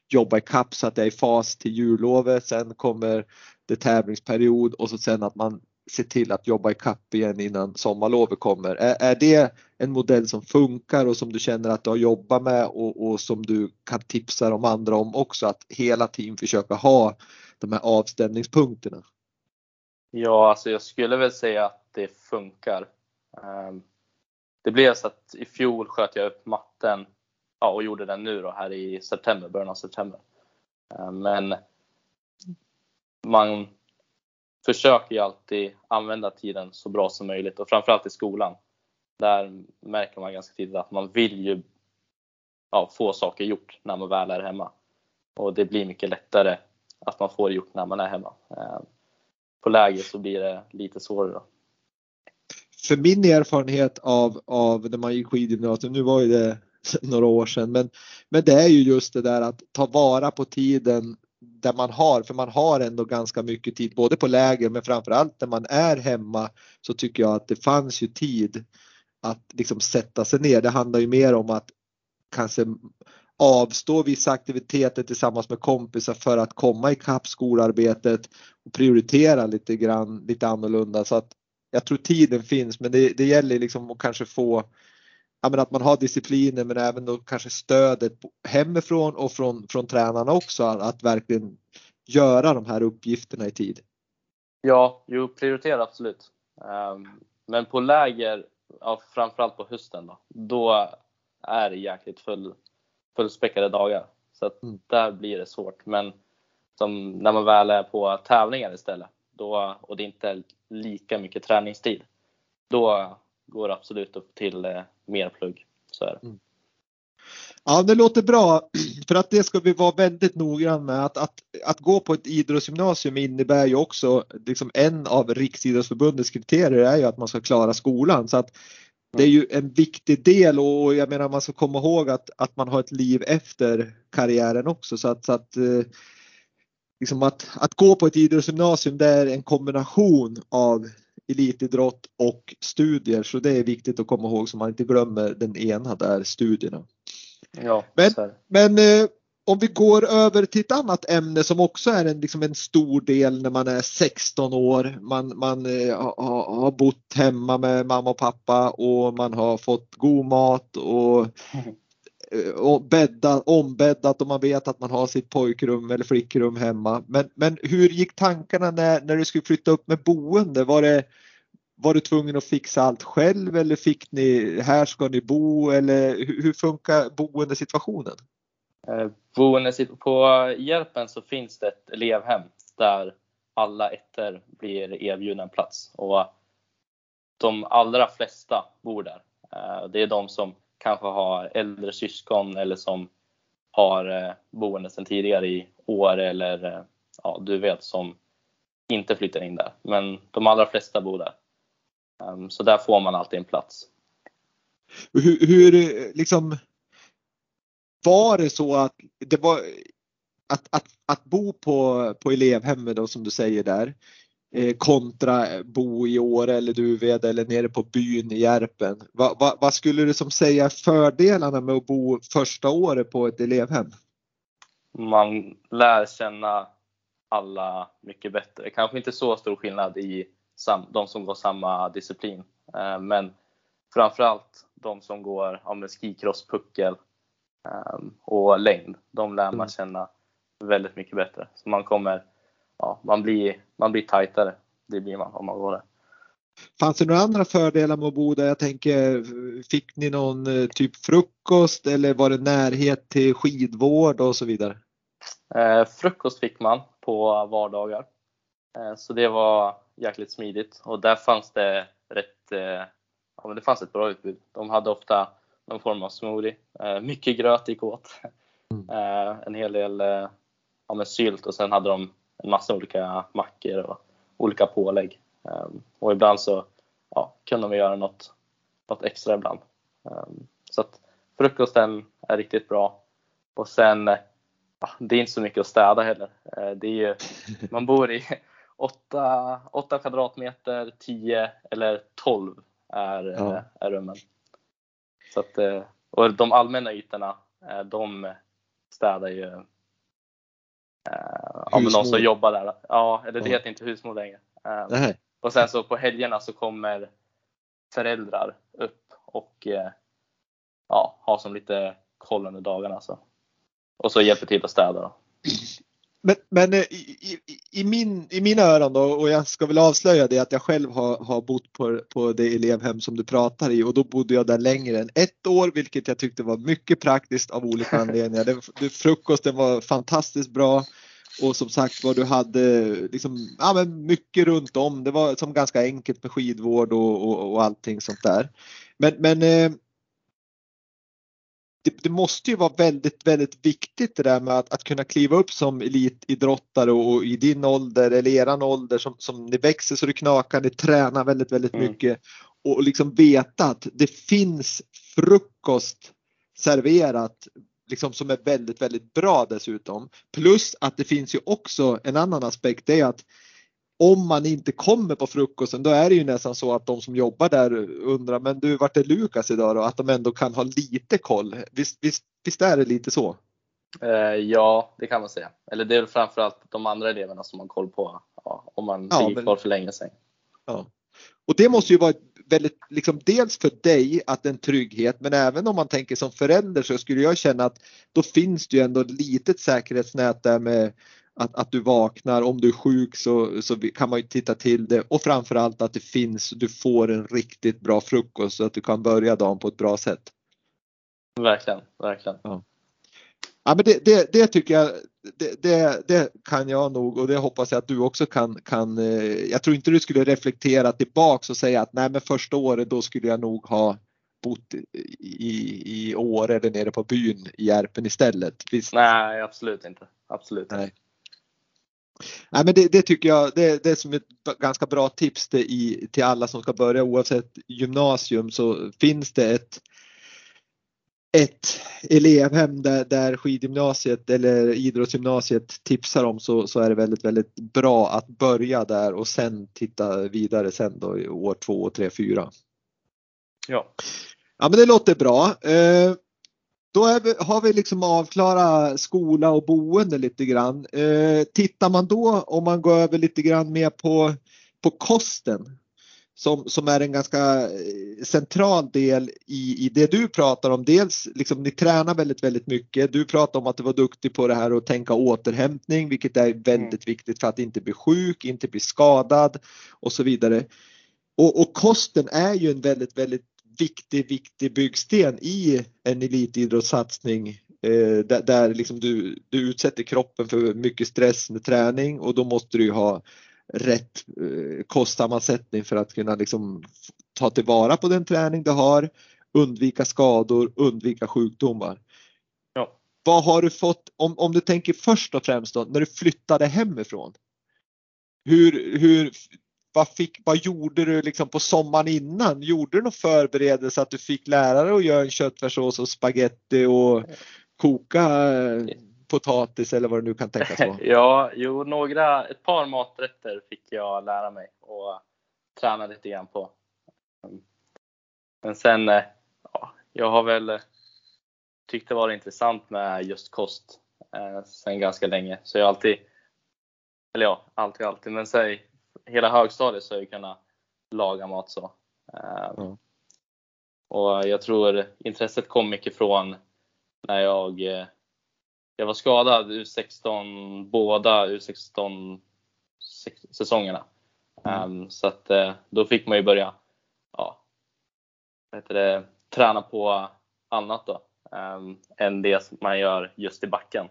jobba i kapp så att jag är i fas till jullovet. Sen kommer det tävlingsperiod och så sen att man se till att jobba i kapp igen innan sommarlovet kommer. Är, är, det en modell som funkar och som du känner att du har jobbat med och, och, som du kan tipsa de andra om också att hela tiden försöka ha de här avstämningspunkterna? Ja, alltså jag skulle väl säga att det funkar. Ehm, det blev så att i fjol sköt jag upp matten ja, och gjorde den nu då här i september, början av september. Ehm, men man försöker ju alltid använda tiden så bra som möjligt och framförallt i skolan. Där märker man ganska tidigt att man vill ju ja, få saker gjort när man väl är hemma. Och det blir mycket lättare att man får det gjort när man är hemma. Eh, på läger så blir det lite svårare. För min erfarenhet av, av när man gick skidgymnasium, nu var ju det några år sedan, men, men det är ju just det där att ta vara på tiden där man har, för man har ändå ganska mycket tid både på läger men framförallt när man är hemma så tycker jag att det fanns ju tid att liksom sätta sig ner. Det handlar ju mer om att kanske avstå vissa aktiviteter tillsammans med kompisar för att komma ikapp skolarbetet och prioritera lite grann lite annorlunda så att jag tror tiden finns men det, det gäller liksom att kanske få men att man har disciplinen men även då kanske stödet hemifrån och från, från tränarna också att verkligen göra de här uppgifterna i tid. Ja, jo, prioritera absolut. Ehm, men på läger, ja, framförallt på hösten då, då är det jäkligt full, fullspäckade dagar. Så att mm. där blir det svårt. Men som när man väl är på tävlingar istället då, och det inte är lika mycket träningstid, då går det absolut upp till eh, mer plugg. Så är det. Mm. Ja, det låter bra. För att det ska vi vara väldigt noggranna med. Att, att, att gå på ett idrottsgymnasium innebär ju också, liksom en av Riksidrottsförbundets kriterier är ju att man ska klara skolan. Så att det är ju en viktig del och jag menar man ska komma ihåg att, att man har ett liv efter karriären också. Så att, så att, eh, liksom att, att gå på ett idrottsgymnasium det är en kombination av elitidrott och studier så det är viktigt att komma ihåg så man inte glömmer den ena där studierna. Ja, men men eh, om vi går över till ett annat ämne som också är en, liksom en stor del när man är 16 år. Man, man eh, har, har bott hemma med mamma och pappa och man har fått god mat och, Eh, och bäddat, ombäddat och man vet att man har sitt pojkrum eller flickrum hemma. Men, men hur gick tankarna när, när du skulle flytta upp med boende? Var det, var du tvungen att fixa allt själv eller fick ni, här ska ni bo eller hur, hur funkar boendesituationen? Eh, boende på Hjälpen så finns det ett elevhem där alla ettor blir erbjudna en plats och de allra flesta bor där. Eh, det är de som kanske har äldre syskon eller som har eh, boende sedan tidigare i år eller eh, ja, du vet som inte flyttar in där. Men de allra flesta bor där. Ehm, så där får man alltid en plats. Hur, hur eh, liksom var det så att det var att, att, att bo på, på elevhemmet då som du säger där kontra bo i Åre eller Duved eller nere på byn i Järpen. Va, va, vad skulle du som säga fördelarna med att bo första året på ett elevhem? Man lär känna alla mycket bättre. Kanske inte så stor skillnad i sam, de som går samma disciplin, eh, men framförallt de som går ja, skikross, puckel, Ehm, och längd. De lär man mm. känna väldigt mycket bättre. Så man kommer, ja, man blir, man blir tajtare. Det blir man om man går där. Fanns det några andra fördelar med att bo där? Jag tänker, fick ni någon eh, typ frukost eller var det närhet till skidvård och så vidare? Eh, frukost fick man på vardagar. Eh, så det var jäkligt smidigt och där fanns det rätt, eh, ja men det fanns ett bra utbud. De hade ofta någon form av smoothie. Eh, mycket gröt gick åt. Mm. Eh, en hel del ja, med sylt och sen hade de en massa olika mackor och olika pålägg. Och ibland så ja, kunde de göra något, något extra ibland. Så att frukosten är riktigt bra. Och sen, ja, det är inte så mycket att städa heller. Det är ju, man bor i 8, 8 kvadratmeter, 10 eller 12 är, ja. är rummen. Så att, eh, och de allmänna ytorna, eh, de städar ju eh, ja, men någon som jobbar där. Ja, eller det heter inte husmor längre. Nej. Och sen så på helgerna så kommer föräldrar upp och ja, har som lite koll under dagarna. Så. Och så hjälper till att städa. Då. Men, men eh, i, i, i, min, i mina öron då, och jag ska väl avslöja det att jag själv har, har bott på, på det elevhem som du pratar i och då bodde jag där längre än ett år vilket jag tyckte var mycket praktiskt av olika anledningar. Den, frukosten var fantastiskt bra och som sagt var du hade liksom, ja, men mycket runt om. Det var som ganska enkelt med skidvård och, och, och allting sånt där. Men, men eh, det, det, måste ju vara väldigt, väldigt viktigt det där med att, att kunna kliva upp som elitidrottare och, och i din ålder eller eran ålder som, som ni växer så det knakar, ni tränar väldigt, väldigt mm. mycket och liksom veta att det finns frukost serverat liksom som är väldigt, väldigt bra dessutom. Plus att det finns ju också en annan aspekt, det är att om man inte kommer på frukosten då är det ju nästan så att de som jobbar där undrar men du vart är Lukas idag då? Att de ändå kan ha lite koll. Visst, visst, visst är det lite så? Eh, ja, det kan man säga. Eller det är väl framförallt de andra eleverna som har koll på ja, om man ja, gick kvar för länge sedan. Ja. Och det måste ju vara väldigt, liksom dels för dig att en trygghet men även om man tänker som förälder så skulle jag känna att då finns det ju ändå ett litet säkerhetsnät där med att, att du vaknar, om du är sjuk så, så kan man ju titta till det och framförallt att det finns, du får en riktigt bra frukost så att du kan börja dagen på ett bra sätt. Verkligen, verkligen. Ja. Ja, men det, det, det tycker jag, det, det, det, kan jag nog och det hoppas jag att du också kan, kan. Eh, jag tror inte du skulle reflektera tillbaks och säga att nej men första året då skulle jag nog ha bott i, i Åre eller nere på byn i Järpen istället. Visst? Nej, absolut inte. Absolut Nej. Nej, men det, det, tycker jag det, det är som ett ganska bra tips till, i, till alla som ska börja oavsett gymnasium så finns det ett ett elevhem där, där skidgymnasiet eller idrottsgymnasiet tipsar om så, så är det väldigt, väldigt bra att börja där och sen titta vidare sen då i år två, tre, fyra. Ja. Ja men det låter bra. Eh, då är, har vi liksom avklarat skola och boende lite grann. Eh, tittar man då om man går över lite grann mer på, på kosten som, som är en ganska eh, central del i, i det du pratar om. Dels liksom ni tränar väldigt, väldigt mycket. Du pratar om att du var duktig på det här att tänka återhämtning, vilket är väldigt mm. viktigt för att inte bli sjuk, inte bli skadad och så vidare. Och, och kosten är ju en väldigt, väldigt viktig, viktig byggsten i en elitidrottssatsning eh, där, där liksom du, du utsätter kroppen för mycket stress med träning och då måste du ha rätt eh, kostsammansättning för att kunna liksom ta tillvara på den träning du har, undvika skador, undvika sjukdomar. Ja. Vad har du fått, om, om du tänker först och främst då, när du flyttade hemifrån? Hur, hur, vad, fick, vad gjorde du liksom på sommaren innan? Gjorde du någon förberedelse att du fick lärare att göra en köttfärssås och spaghetti och koka eh, potatis eller vad det nu kan tänkas vara? ja, jo, några, ett par maträtter fick jag lära mig och träna lite grann på. Men sen, eh, ja, jag har väl eh, tyckt det varit intressant med just kost eh, sen ganska länge. Så jag har alltid, eller ja, alltid alltid, men säg hela högstadiet så har jag kunnat laga mat så. Mm. Och jag tror intresset kom mycket från när jag jag var skadad U16, båda U16 säsongerna. Mm. Um, så att uh, då fick man ju börja ja, heter det, träna på annat då, um, än det som man gör just i backen.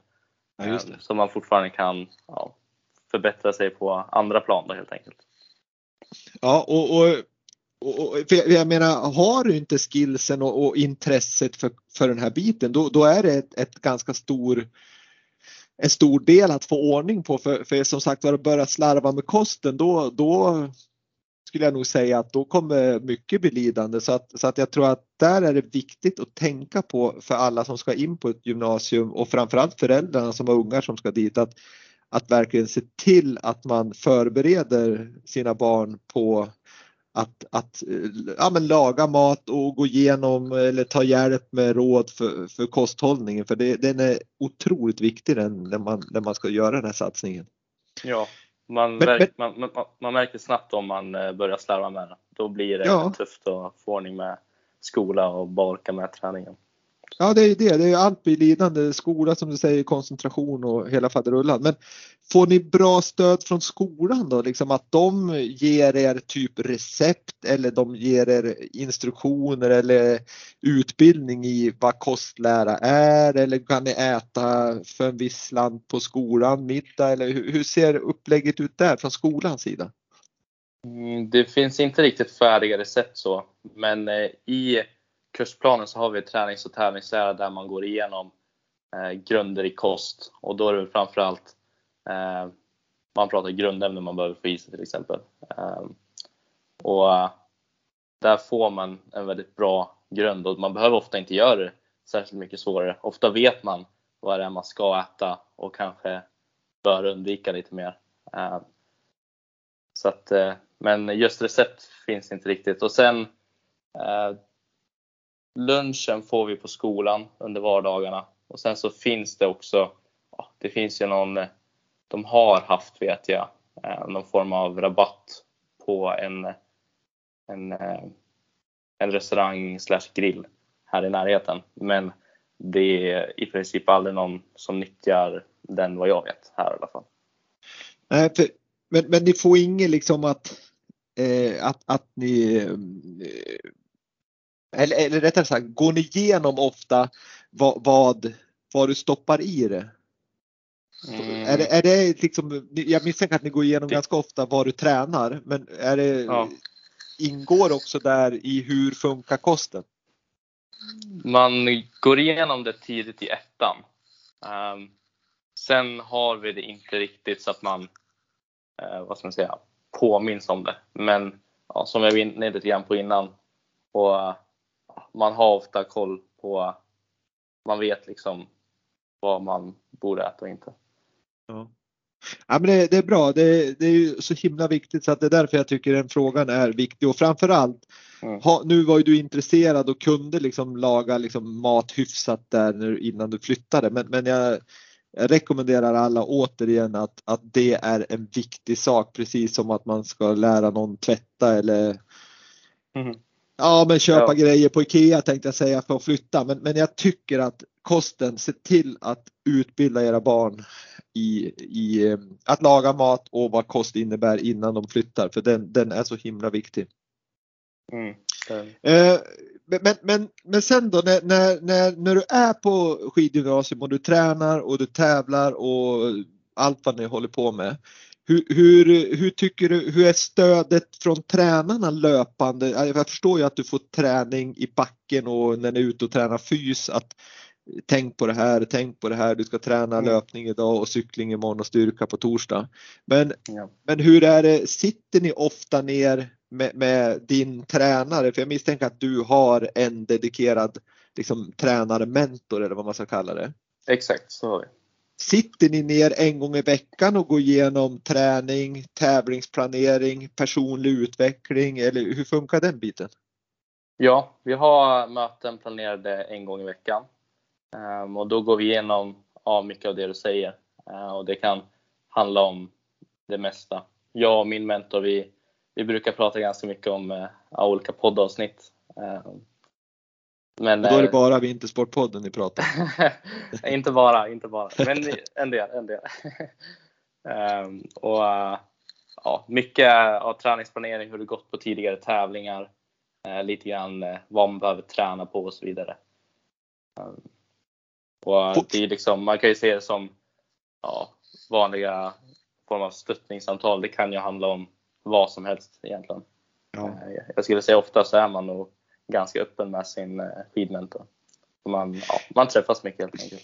Ja, just um, så man fortfarande kan ja, förbättra sig på andra plan då helt enkelt. Ja, och, och, och för jag menar, har du inte skillsen och, och intresset för, för den här biten, då, då är det ett, ett ganska stor en stor del att få ordning på. För, för som sagt var att börja slarva med kosten då, då skulle jag nog säga att då kommer mycket bli lidande. Så att, så att jag tror att där är det viktigt att tänka på för alla som ska in på ett gymnasium och framförallt föräldrarna som har ungar som ska dit att, att verkligen se till att man förbereder sina barn på att, att ja, men laga mat och gå igenom eller ta hjälp med råd för, för kosthållningen för det, den är otroligt viktig den, när, man, när man ska göra den här satsningen. Ja, man, men, märker, men, man, man, man, märker snabbt om man eh, börjar slarva med det. Då blir det ja. tufft att få ordning med skola och barka med träningen. Ja, det är ju det. Det är allt blir lidande. Skola som du säger, koncentration och hela faderullan. Men får ni bra stöd från skolan då? Liksom att de ger er typ recept eller de ger er instruktioner eller utbildning i vad kostlära är eller kan ni äta för en viss slant på skolan, middag eller hur ser upplägget ut där från skolans sida? Mm, det finns inte riktigt färdiga recept så, men eh, i kursplanen så har vi tränings och tävlingslära där man går igenom eh, grunder i kost och då är det framförallt eh, man pratar grundämnen man behöver få i sig till exempel. Ehm, eh, och där får man en väldigt bra grund och man behöver ofta inte göra det särskilt mycket svårare. Ofta vet man vad det är man ska äta och kanske bör undvika lite mer. Eh, så att, eh, men just recept finns inte riktigt. Och sen eh, Lunchen får vi på skolan under vardagarna och sen så finns det också, ja, det finns ju någon, eh, de har haft vet jag, eh, någon form av rabatt på en, en, eh, en restaurang slash grill här i närheten. Men det är i princip aldrig någon som nyttjar den vad jag vet här i alla fall. Nej, för, men, men ni får inget liksom att, eh, att, att ni eh, eller, eller rättare sagt, går ni igenom ofta vad, vad, vad du stoppar i det? Mm. Är, det, är det liksom, jag misstänker att ni går igenom det. ganska ofta vad du tränar, men är det, ja. ingår också där i hur funkar kosten? man går igenom det tidigt i ettan. Um, sen har vi det inte riktigt så att man, uh, vad ska man säga, påminns om det. Men ja, som jag var inne lite grann på innan, och, man har ofta koll på, man vet liksom vad man borde äta och inte. Ja. Ja, men det, det är bra, det, det, är ju så himla viktigt så att det är därför jag tycker den frågan är viktig och framförallt mm. ha, nu var ju du intresserad och kunde liksom laga liksom mat hyfsat där nu, innan du flyttade men, men jag, jag rekommenderar alla återigen att, att det är en viktig sak precis som att man ska lära någon tvätta eller mm. Ja men köpa ja. grejer på IKEA tänkte jag säga för att flytta men, men jag tycker att kosten, se till att utbilda era barn i, i eh, att laga mat och vad kost innebär innan de flyttar för den, den är så himla viktig. Mm. Eh, men, men, men sen då när, när, när, när du är på skidgymnasium och du tränar och du tävlar och allt vad ni håller på med. Hur, hur, hur tycker du, hur är stödet från tränarna löpande? Jag förstår ju att du får träning i backen och när ni är ute och tränar fys att tänk på det här, tänk på det här, du ska träna mm. löpning idag och cykling imorgon och styrka på torsdag. Men, ja. men hur är det, sitter ni ofta ner med, med, din tränare? För jag misstänker att du har en dedikerad liksom, tränare, mentor eller vad man ska kalla det. Exakt, så har vi. Sitter ni ner en gång i veckan och går igenom träning, tävlingsplanering, personlig utveckling eller hur funkar den biten? Ja, vi har möten planerade en gång i veckan ehm, och då går vi igenom ja, mycket av det du säger. Ehm, och det kan handla om det mesta. Jag och min mentor, vi, vi brukar prata ganska mycket om eh, ja, olika poddavsnitt. Ehm, Uh, men, och då är det eh, bara Vintersportpodden ni pratar Inte bara, inte bara. Men en del. En del. um, och, ja, mycket av träningsplanering, hur det gått på tidigare tävlingar, lite grann vad man behöver träna på och så vidare. Um, och det är liksom, man kan ju se det som ja, vanliga form av stöttningssamtal. Det kan ju handla om vad som helst egentligen. Ja. Jag skulle säga ofta så är man nog ganska öppen med sin eh, skidmentor. Man, ja, man träffas mycket helt enkelt.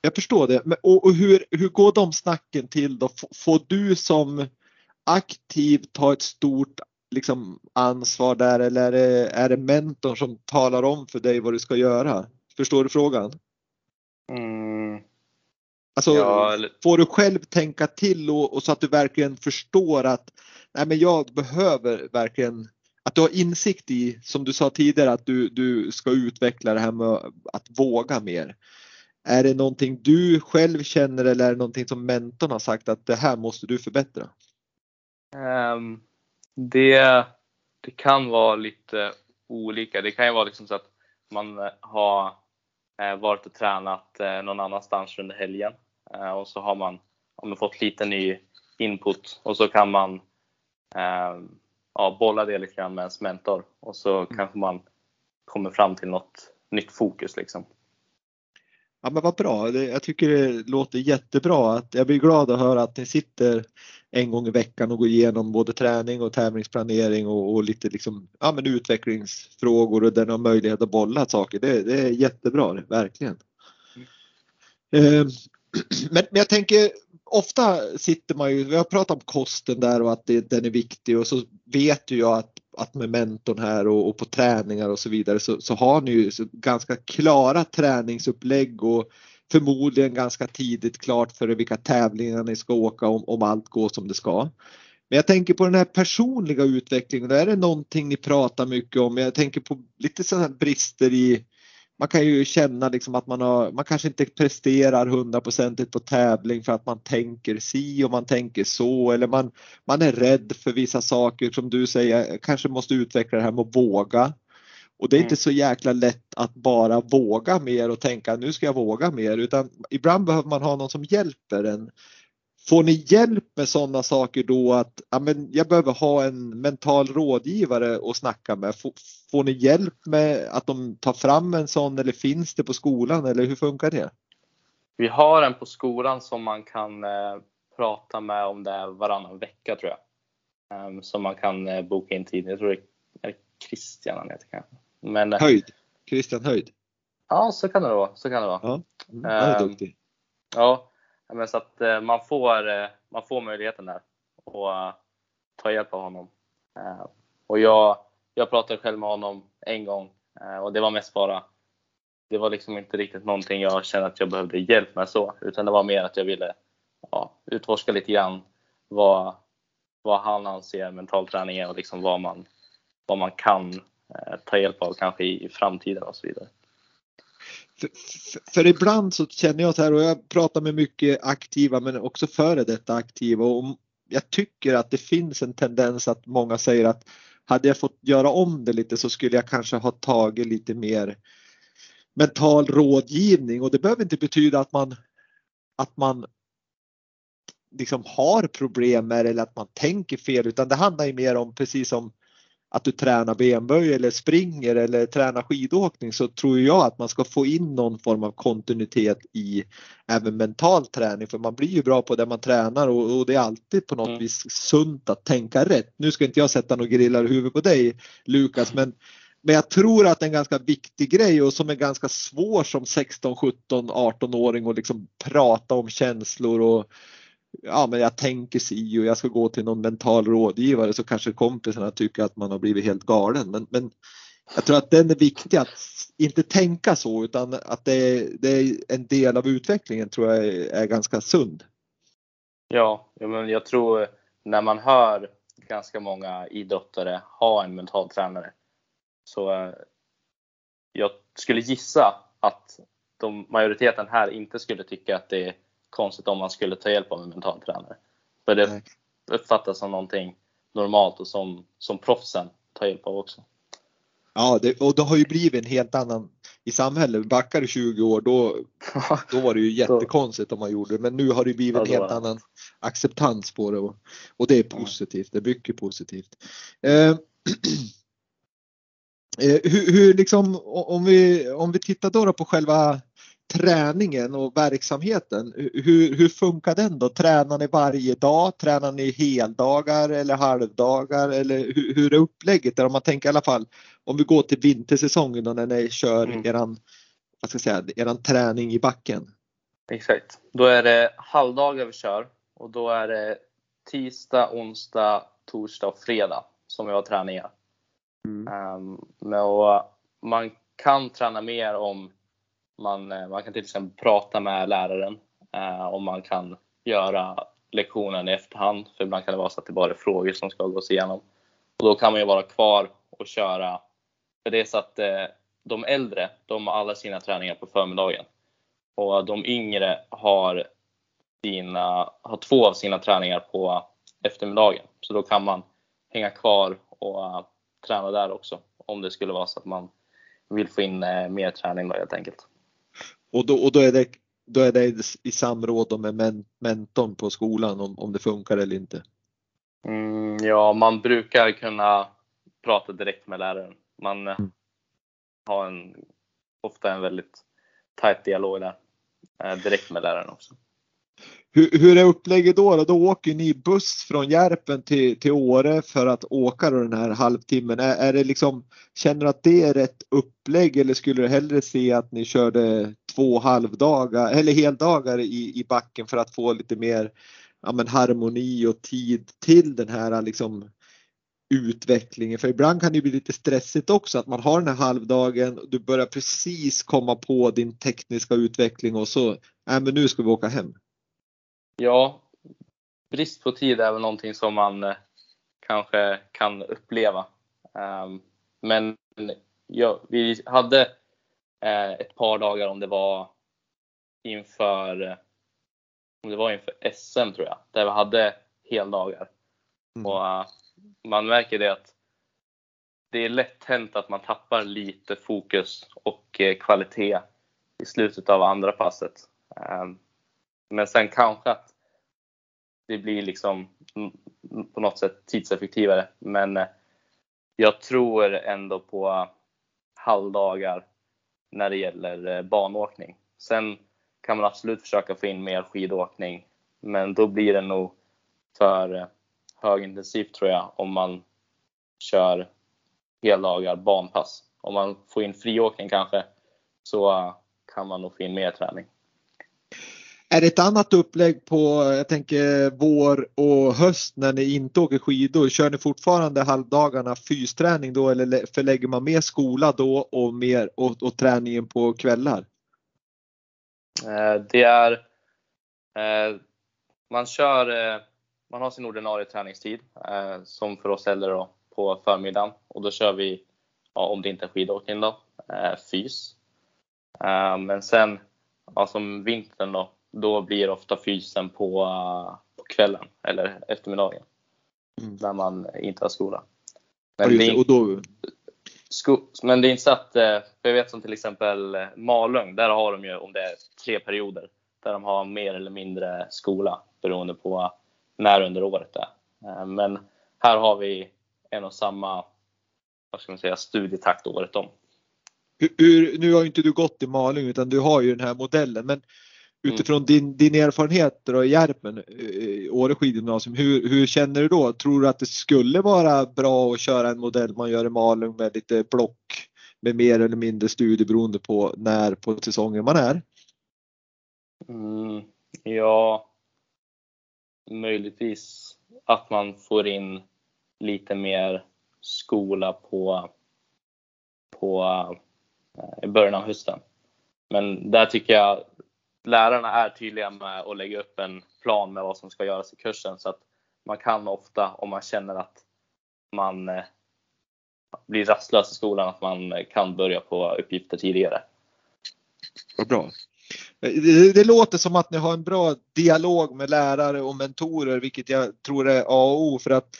Jag förstår det. Men, och, och hur, hur går de snacken till då? Får du som aktiv ta ett stort liksom, ansvar där eller är det, är det mentorn som talar om för dig vad du ska göra? Förstår du frågan? Mm. Alltså, ja, eller... får du själv tänka till och, och, så att du verkligen förstår att nej men jag behöver verkligen att du har insikt i, som du sa tidigare, att du, du ska utveckla det här med att våga mer. Är det någonting du själv känner eller är det någonting som mentorn har sagt att det här måste du förbättra? Um, det, det kan vara lite olika. Det kan ju vara liksom så att man eh, har eh, varit och tränat eh, någon annanstans under helgen och så har man, har man fått lite ny input och så kan man ehm, ja, bolla det lite grann med ens mentor och så mm. kanske man kommer fram till något nytt fokus. Liksom. Ja men vad bra, jag tycker det låter jättebra. jag blir glad att höra att ni sitter en gång i veckan och går igenom både träning och tävlingsplanering och, och lite liksom, ja, men utvecklingsfrågor och den har möjlighet att bolla saker. Det, det är jättebra, verkligen. Mm. Eh, men, men jag tänker ofta sitter man ju, vi har pratat om kosten där och att det, den är viktig och så vet ju jag att, att med mentorn här och, och på träningar och så vidare så, så har ni ju ganska klara träningsupplägg och förmodligen ganska tidigt klart för vilka tävlingar ni ska åka om, om allt går som det ska. Men jag tänker på den här personliga utvecklingen, där är det någonting ni pratar mycket om. Jag tänker på lite sådana brister i man kan ju känna liksom att man, har, man kanske inte presterar hundraprocentigt på tävling för att man tänker si och man tänker så eller man, man är rädd för vissa saker som du säger, kanske måste utveckla det här med att våga. Och det är inte mm. så jäkla lätt att bara våga mer och tänka nu ska jag våga mer utan ibland behöver man ha någon som hjälper en. Får ni hjälp med sådana saker då att ja, men jag behöver ha en mental rådgivare att snacka med? Får, får ni hjälp med att de tar fram en sån eller finns det på skolan eller hur funkar det? Vi har en på skolan som man kan eh, prata med om det är varannan vecka tror jag. Um, som man kan eh, boka in tid. Jag tror det är Christian han heter kanske. Men, eh, höjd? Christian Höjd? Ja, så kan det vara. Så kan det vara. Ja, mm, han är ehm, duktig. Ja, men så att eh, man får, eh, man får möjligheten där och eh, ta hjälp av honom. Och jag, jag pratade själv med honom en gång och det var mest bara det var liksom inte riktigt någonting jag kände att jag behövde hjälp med så, utan det var mer att jag ville ja, utforska lite grann vad, vad han anser mental träning är och liksom vad man, vad man kan ta hjälp av kanske i, i framtiden och så vidare. För, för, ibland så känner jag så här och jag pratar med mycket aktiva men också före detta aktiva och jag tycker att det finns en tendens att många säger att hade jag fått göra om det lite så skulle jag kanske ha tagit lite mer mental rådgivning och det behöver inte betyda att man att man liksom har problem med det eller att man tänker fel utan det handlar ju mer om precis som att du tränar benböj eller springer eller tränar skidåkning så tror jag att man ska få in någon form av kontinuitet i även mental träning för man blir ju bra på det man tränar och, och det är alltid på något mm. vis sunt att tänka rätt. Nu ska inte jag sätta några grillar i huvudet på dig Lukas men men jag tror att det är en ganska viktig grej och som är ganska svår som 16, 17, 18-åring att liksom prata om känslor och ja men jag tänker si och jag ska gå till någon mental rådgivare så kanske kompisarna tycker att man har blivit helt galen. Men, men jag tror att den är viktig att inte tänka så utan att det är, det är en del av utvecklingen tror jag är, är ganska sund. Ja, men jag tror när man hör ganska många idrottare ha en mental tränare så eh, jag skulle gissa att de, majoriteten här inte skulle tycka att det är konstigt om man skulle ta hjälp av en mental tränare. För det uppfattas som någonting normalt och som, som proffsen tar hjälp av också. Ja, det, och det har ju blivit en helt annan i samhället. Backar du 20 år då, då var det ju jättekonstigt om man gjorde det. Men nu har det blivit en helt annan acceptans på det och, och det är positivt. Det är mycket positivt. Eh, Eh, hur, hur, liksom, om, vi, om vi tittar då, på själva träningen och verksamheten, hur, hur funkar den då? Tränar ni varje dag? Tränar ni heldagar eller halvdagar? Eller hur, hur är upplägget där? Om man tänker i alla fall om vi går till vintersäsongen och när ni kör mm. eran, vad ska jag säga, eran träning i backen. Exakt, då är det halvdagar vi kör och då är det tisdag, onsdag, torsdag och fredag som vi har träningar. Mm. Um, och man kan träna mer om man, eh, man kan till exempel prata med läraren eh, uh, och man kan göra lektionen i efterhand. För ibland kan det vara så att det bara är frågor som ska gås igenom. Och då kan man ju vara kvar och köra. För det är så att eh, de äldre, de har alla sina träningar på förmiddagen. Och de yngre har, sina, har två av sina träningar på eftermiddagen. Så då kan man hänga kvar och träna där också. Om det skulle vara så att man vill få in eh, mer träning då helt enkelt. Och då, och då är det då är det i samråd med men, mentorn på skolan om, om det funkar eller inte? Mm, ja, man brukar kunna prata direkt med läraren. Man mm. har en, ofta en väldigt tajt dialog där, eh, direkt med läraren också. Hur, hur är upplägget då, då? åker ni buss från Järpen till, till Åre för att åka den här halvtimmen. Är, är det liksom, känner du att det är rätt upplägg eller skulle du hellre se att ni körde två halvdagar eller heldagar i, i backen för att få lite mer ja, men harmoni och tid till den här liksom utvecklingen. För ibland kan det bli lite stressigt också att man har den här halvdagen, och du börjar precis komma på din tekniska utveckling och så, nej men nu ska vi åka hem. Ja, brist på tid är väl någonting som man eh, kanske kan uppleva. Ehm, men ja, vi hade ett par dagar om det var inför om det var inför SM tror jag, där vi hade heldagar. Mm. Och uh, man märker det att det är lätt hänt att man tappar lite fokus och uh, kvalitet i slutet av andra passet. Um, men sen kanske att det blir liksom på något sätt tidseffektivare. Men eh, jag tror ändå på halvdagar när det gäller eh, banåkning. Sen kan man absolut försöka få in mer skidåkning, men då blir det nog för eh, högintensivt tror jag om man kör heldagar banpass. Om man får in friåkning kanske så eh, kan man nog få in mer träning. Är det ett annat upplägg på, jag tänker vår och höst när ni inte åker skidor? Kör ni fortfarande halvdagarna fysträning då eller förlägger man mer skola då och, mer, och, och träningen på kvällar? Eh, det är, eh, man kör, eh, man har sin ordinarie träningstid som för oss äldre då, på förmiddagen och då kör vi, ja, om det inte är skidåkning då, fys. Men sen, ja, som vintern då, då blir ofta fysen på, på kvällen eller eftermiddagen. Mm. När man inte har skola. Men, det är, då... sko, men det är inte så att, för jag vet som till exempel Malung, där har de ju om det är tre perioder där de har mer eller mindre skola beroende på när under året det är. Eh, men här har vi en och samma vad ska man säga, studietakt året om. Hur, nu har ju inte du gått i Malung utan du har ju den här modellen men. Utifrån mm. din, din erfarenhet i Järpen, eh, Åre skidgymnasium, hur, hur känner du då? Tror du att det skulle vara bra att köra en modell man gör i Malung med lite block med mer eller mindre studie beroende på när på säsongen man är? Mm, ja, möjligtvis att man får in lite mer skola på, på eh, i början av hösten. Men där tycker jag lärarna är tydliga med att lägga upp en plan med vad som ska göras i kursen så att man kan ofta, om man känner att man eh, blir rastlös i skolan, att man eh, kan börja på uppgifter tidigare. Vad bra. Eh, det, det, låter som att ni har en bra dialog med lärare och mentorer, vilket jag tror är A och O för att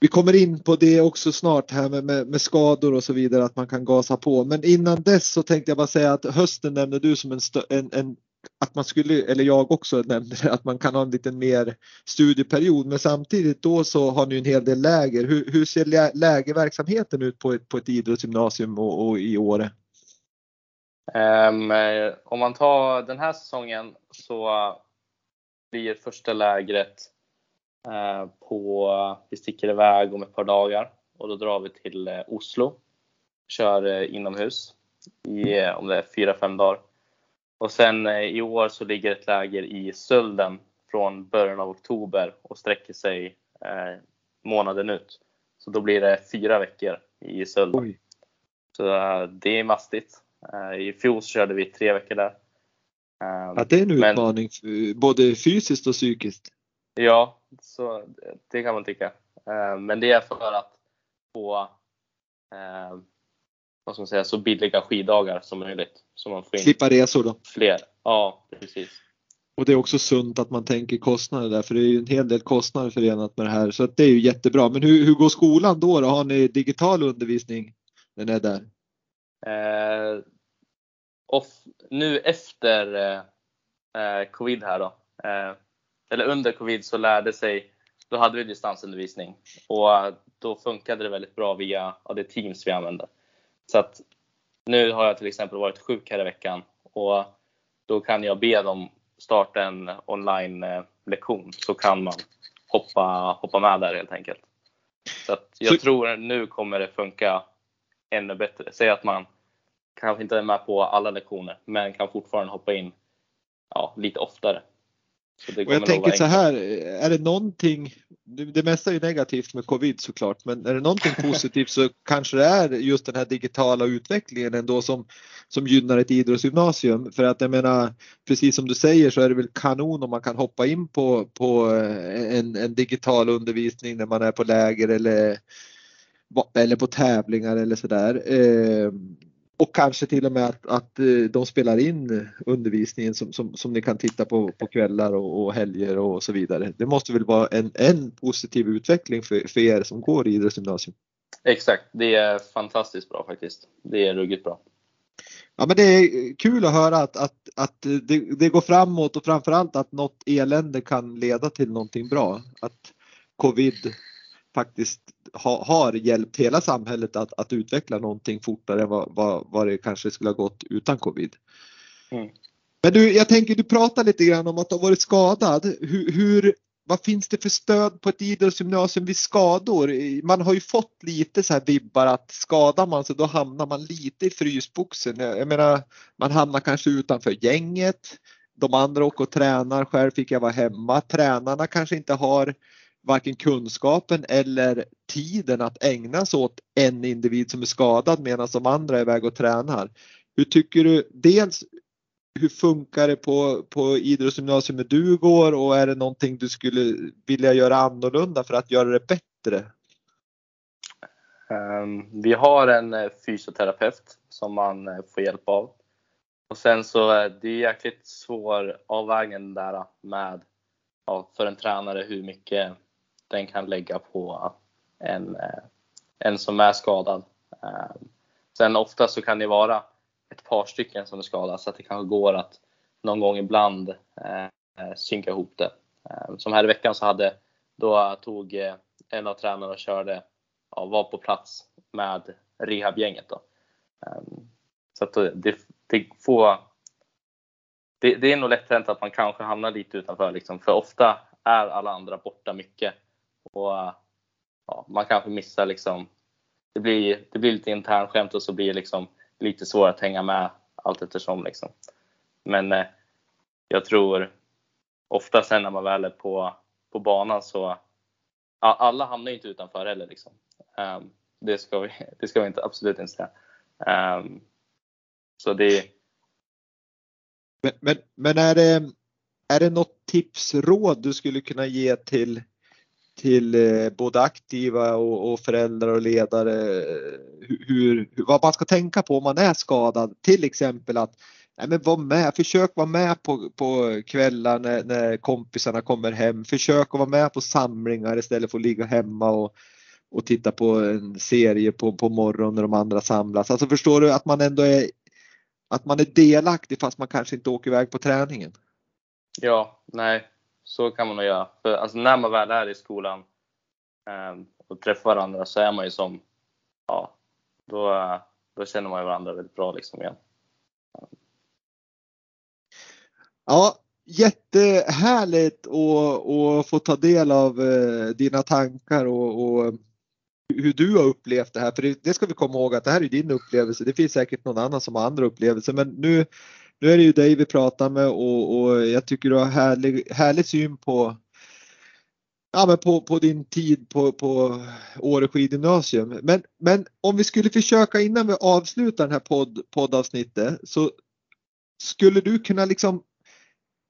vi kommer in på det också snart här med, med, med, skador och så vidare, att man kan gasa på. Men innan dess så tänkte jag bara säga att hösten nämnde du som en, en, en att man skulle, eller jag också nämnde det, att man kan ha en lite mer studieperiod. Men samtidigt då så har ni en hel del läger. Hur, hur ser lägerverksamheten ut på ett, på ett idrottsgymnasium och, och i Åre? Um, om man tar den här säsongen så blir första lägret på, vi sticker iväg om ett par dagar och då drar vi till uh, Oslo. Kör uh, inomhus i om det är 4-5 dagar. Och sen i år så ligger ett läger i Sölden från början av oktober och sträcker sig månaden ut. Så då blir det fyra veckor i Sölden. Oj. Så det är mastigt. Eh, I fjol så körde vi tre veckor där. Ja, det är en Men, utmaning både fysiskt och psykiskt. Ja, så det kan man tycka. Eh, men det är för att få eh, vad ska man säga, så billiga skiddagar som möjligt. Så man får in Slippa resor då? Fler, ja precis. Och det är också sunt att man tänker kostnader där för det är ju en hel del kostnader förenat med det här så att det är ju jättebra. Men hur, hur går skolan då, då? Har ni digital undervisning när ni är där? Eh, off, nu efter eh, covid här då, eh, eller under covid så lärde sig, då hade vi distansundervisning och då funkade det väldigt bra via ja, det Teams vi använde. Så att nu har jag till exempel varit sjuk här i veckan och då kan jag be dem starta en online eh, lektion så kan man hoppa, hoppa med där helt enkelt. Så jag så... tror nu kommer det funka ännu bättre. Säg att man kanske inte är med på alla lektioner, men kan fortfarande hoppa in ja, lite oftare. Och jag tänker så här, är det någonting, det mesta är ju negativt med covid såklart, men är det någonting positivt så kanske det är just den här digitala utvecklingen ändå som, som gynnar ett idrottsgymnasium. För att jag menar, precis som du säger så är det väl kanon om man kan hoppa in på, på en, en digital undervisning när man är på läger eller, eller på tävlingar eller sådär. Och kanske till och med att, att eh, de spelar in undervisningen som, som, som ni kan titta på på kvällar och, och helger och så vidare. Det måste väl vara en, en positiv utveckling för, för er som går i idrottsgymnasium? Exakt, det är fantastiskt bra faktiskt. Det är ruggigt bra. Ja men det är kul att höra att, att, att det, det går framåt och framförallt att något elände kan leda till någonting bra. Att covid faktiskt ha, har hjälpt hela samhället att, att utveckla någonting fortare än vad, vad, vad det kanske skulle ha gått utan covid. Mm. Men du, jag tänker du pratar lite grann om att du har varit skadad. Hur, hur, vad finns det för stöd på ett idrottsgymnasium vid skador? Man har ju fått lite så här vibbar att skadar man sig då hamnar man lite i frysboxen. Jag menar, man hamnar kanske utanför gänget. De andra åker och tränar, själv fick jag vara hemma. Tränarna kanske inte har varken kunskapen eller tiden att ägna sig åt en individ som är skadad medan de andra är iväg och tränar. Hur tycker du, dels hur funkar det på, på idrottsgymnasiet du går och är det någonting du skulle vilja göra annorlunda för att göra det bättre? Ehm, vi har en eh, fysioterapeut som man eh, får hjälp av. Och sen så eh, är det jäkligt svår avvägning där med, ja, för en tränare hur mycket den kan lägga på en, eh, en som är skadad. Eh, sen ofta så kan det vara ett par stycken som är skadade så att det kanske går att någon gång ibland eh, synka ihop det. Eh, som här i veckan så hade, då tog en av tränarna och körde, ja, var på plats med rehabgänget då. Så att det, det får det, det, är nog lätt hänt att man kanske hamnar lite utanför liksom, för ofta är alla andra borta mycket. Och ja, man kanske missar liksom, det blir, det blir lite internskämt och så blir det liksom lite svårare att hänga med allt eftersom. Liksom. Men eh, jag tror ofta sen när man väl är på, på banan så alla hamnar inte utanför heller. Liksom. Um, det, ska vi, det ska vi inte, absolut inte säga. Um, så det men, men, men, är, det, är det något tips, råd du skulle kunna ge till till eh, både aktiva och, och, föräldrar och ledare eh, hur, vad man ska tänka på om man är skadad. Till exempel att nej men var med, försök vara med på, på kvällar när, när kompisarna kommer hem. Försök att vara med på samlingar istället för att ligga hemma och, och titta på en serie på, på morgonen när de andra samlas. Alltså förstår du att man ändå är att man är delaktig fast man kanske inte åker iväg på träningen. Ja, nej, så kan man nog göra. För alltså, när man väl är i skolan eh, och träffar varandra så är man ju som, ja, då, då känner man ju varandra väldigt bra liksom igen. Ja, jättehärligt att, få ta del av eh, dina tankar och, och, hur du har upplevt det här. För det, det, ska vi komma ihåg att det här är din upplevelse. Det finns säkert någon annan som har andra upplevelser men nu nu är det ju dig vi pratar med och, och jag tycker du har härlig, härlig syn på ja, men på, på din tid på, på Åre skidgymnasium. Men, men om vi skulle försöka innan vi avslutar den här podd, poddavsnittet så skulle du kunna liksom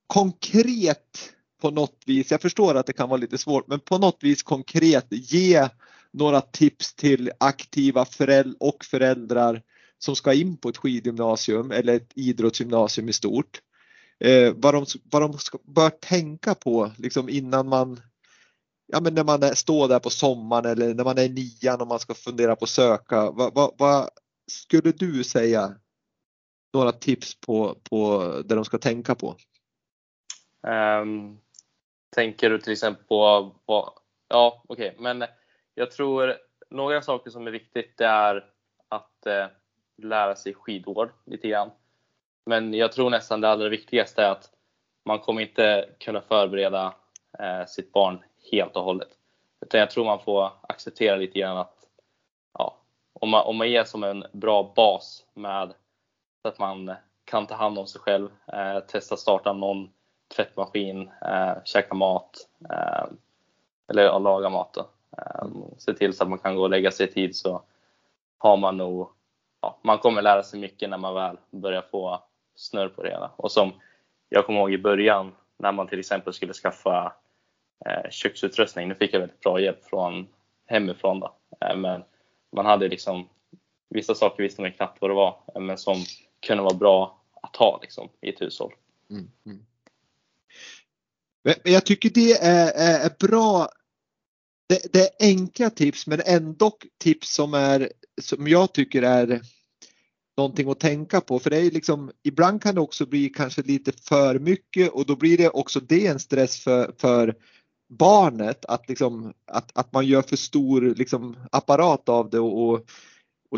konkret på något vis, jag förstår att det kan vara lite svårt, men på något vis konkret ge några tips till aktiva föräldrar och föräldrar som ska in på ett skidgymnasium eller ett idrottsgymnasium i stort. Eh, vad de, vad de ska, bör tänka på liksom innan man Ja men när man är, står där på sommaren eller när man är i nian och man ska fundera på att söka. Vad, vad, vad skulle du säga några tips på, på det de ska tänka på? Um, tänker du till exempel på på ja okej, okay. men jag tror några saker som är viktigt det är att eh, lära sig skidår lite grann. Men jag tror nästan det allra viktigaste är att man kommer inte kunna förbereda eh, sitt barn helt och hållet. Utan jag tror man får acceptera lite grann att ja, om, man, om man ger som en bra bas med så att man kan ta hand om sig själv, eh, testa starta någon tvättmaskin, eh, käka mat eh, eller ja, laga mat. Då. Eh, se till så att man kan gå och lägga sig i tid så har man nog man kommer lära sig mycket när man väl börjar få snurr på det hela. Och som jag kommer ihåg i början när man till exempel skulle skaffa eh, köksutrustning. Nu fick jag väldigt bra hjälp från hemifrån då. Eh, men man hade liksom vissa saker visste man knappt vad det var, eh, men som kunde vara bra att ha liksom, i ett hushåll. Mm, mm. Jag tycker det är, är, är bra. Det, det, är enkla tips men ändå tips som är som jag tycker är någonting att tänka på. För det är liksom ibland kan det också bli kanske lite för mycket och då blir det också det en stress för, för barnet att liksom att, att man gör för stor liksom apparat av det och, och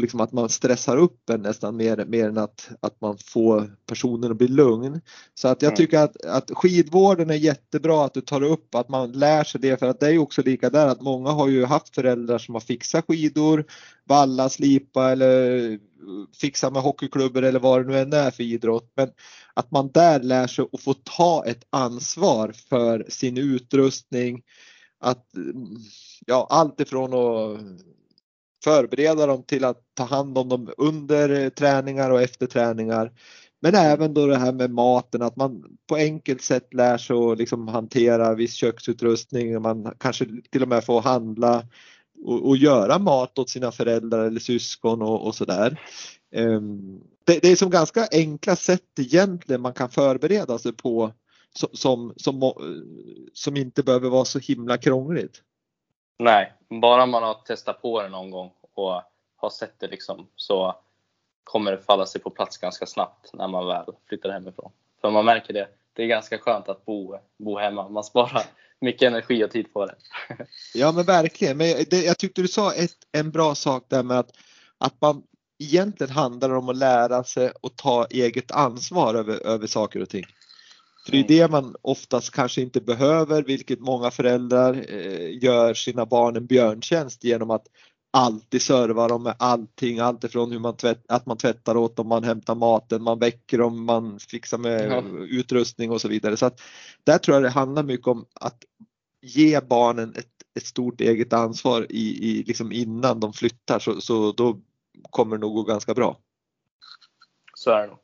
liksom att man stressar upp en nästan mer, mer än att, att man får personen att bli lugn. Så att jag mm. tycker att, att skidvården är jättebra att du tar upp att man lär sig det för att det är också lika där att många har ju haft föräldrar som har fixat skidor, valla, slipa eller fixa med hockeyklubbor eller vad det nu än är för idrott. Men att man där lär sig att få ta ett ansvar för sin utrustning. Att ja, allt ifrån att förbereda dem till att ta hand om dem under eh, träningar och efter träningar. Men även då det här med maten, att man på enkelt sätt lär sig att liksom hantera viss köksutrustning. Man kanske till och med får handla och, och göra mat åt sina föräldrar eller syskon och, och sådär. Um, det, det, är som ganska enkla sätt egentligen man kan förbereda sig på som, som, eh, som inte behöver vara så himla krångligt. Nej, bara man har testat på det någon gång och har sett det liksom så kommer det falla sig på plats ganska snabbt när man väl flyttar hemifrån. För man märker det, det är ganska skönt att bo, bo hemma. Man sparar mycket energi och tid på det. Ja men verkligen. Men det, jag tyckte du sa ett, en bra sak där med att, att man egentligen handlar om att lära sig och ta eget ansvar över, över saker och ting. För det är det man oftast kanske inte behöver, vilket många föräldrar eh, gör sina barn en björntjänst genom att alltid serva dem med allting, alltifrån hur man tvätt, att man tvättar åt dem, man hämtar maten, man väcker dem, man fixar med ja. utrustning och så vidare. Så att där tror jag det handlar mycket om att ge barnen ett, ett stort eget ansvar i, i liksom innan de flyttar så, så då kommer det nog gå ganska bra. Så är det nog.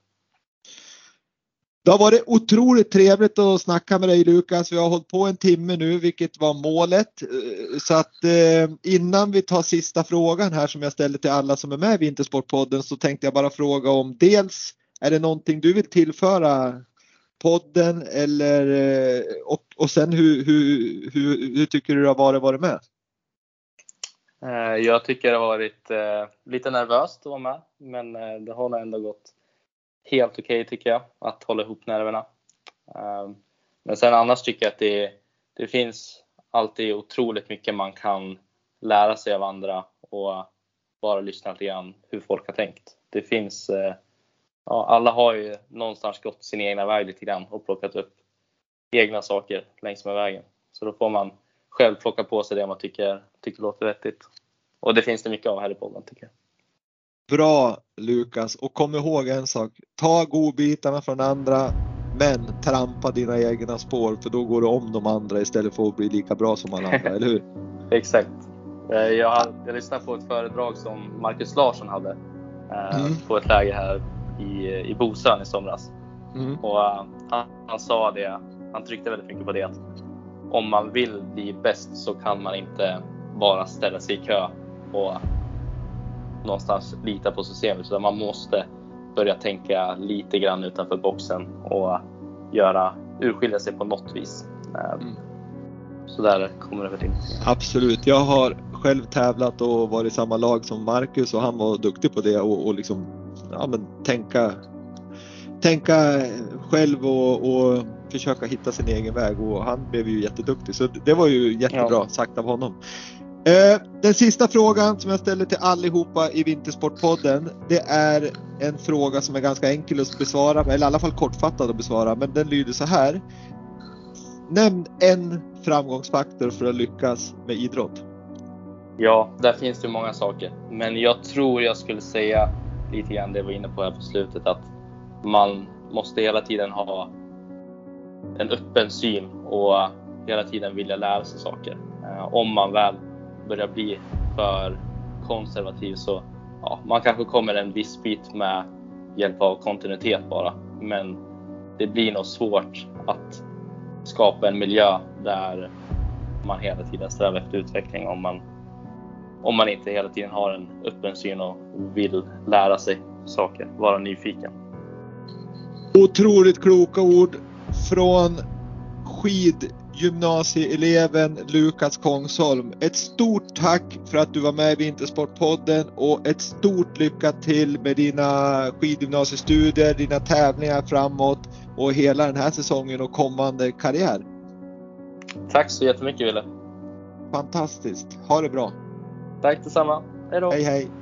Det har varit otroligt trevligt att snacka med dig Lukas. Vi har hållit på en timme nu, vilket var målet. Eh, så att eh, innan vi tar sista frågan här som jag ställer till alla som är med i Vintersportpodden så tänkte jag bara fråga om dels är det någonting du vill tillföra podden eller eh, och, och sen hur, hur, hur, hur tycker du det har varit att vara med? Eh, jag tycker det har varit lite nervöst att vara med, men det har nog ändå gått helt okej okay, tycker jag, att hålla ihop nerverna. Ehm, men sen annars tycker jag att det, det finns alltid otroligt mycket man kan lära sig av andra och bara lyssna lite grann hur folk har tänkt. Det finns, eh, ja, alla har ju någonstans gått sin egna väg lite grann och plockat upp egna saker längs med vägen. Så då får man själv plocka på sig det man tycker, tycker låter vettigt. Och det finns det mycket av här i podden tycker jag. Bra Lukas och kom ihåg en sak. Ta godbitarna från andra men trampa dina egna spår för då går du om de andra istället för att bli lika bra som alla andra, eller hur? Exakt. Eh, jag, jag lyssnade på ett föredrag som Marcus Larsson hade eh, mm. på ett läger här i, i Bosön i somras. Mm. Och uh, han, han, sa det, han tryckte väldigt mycket på det att om man vill bli bäst så kan man inte bara ställa sig i kö och någonstans lita på systemet utan man måste börja tänka lite grann utanför boxen och göra, urskilja sig på något vis. Ehm, mm. Så där kommer det väl in. Absolut. Jag har själv tävlat och varit i samma lag som Marcus och han var duktig på det och, och liksom ja, men tänka, tänka själv och, och försöka hitta sin egen väg och han blev ju jätteduktig så det var ju jättebra ja. sagt av honom. Eh, den sista frågan som jag ställer till allihopa i Vintersportpodden. Det är en fråga som är ganska enkel att besvara, eller i alla fall kortfattad att besvara. Men den lyder så här. Nämn en framgångsfaktor för att lyckas med idrott. Ja, där finns det många saker. Men jag tror jag skulle säga lite grann det jag var inne på här på slutet. Att man måste hela tiden ha en öppen syn och hela tiden vilja lära sig saker. Eh, om man väl börjar bli för konservativ så ja, man kanske kommer en viss bit med hjälp av kontinuitet bara. Men det blir nog svårt att skapa en miljö där man hela tiden strävar efter utveckling om man, om man inte hela tiden har en öppen syn och vill lära sig saker, vara nyfiken. Otroligt kloka ord från skid gymnasieeleven Lukas Kongsholm. Ett stort tack för att du var med i Vintersportpodden och ett stort lycka till med dina skidgymnasiestudier, dina tävlingar framåt och hela den här säsongen och kommande karriär. Tack så jättemycket Wille. Fantastiskt. Ha det bra. Tack detsamma. Hej då. Hej hej.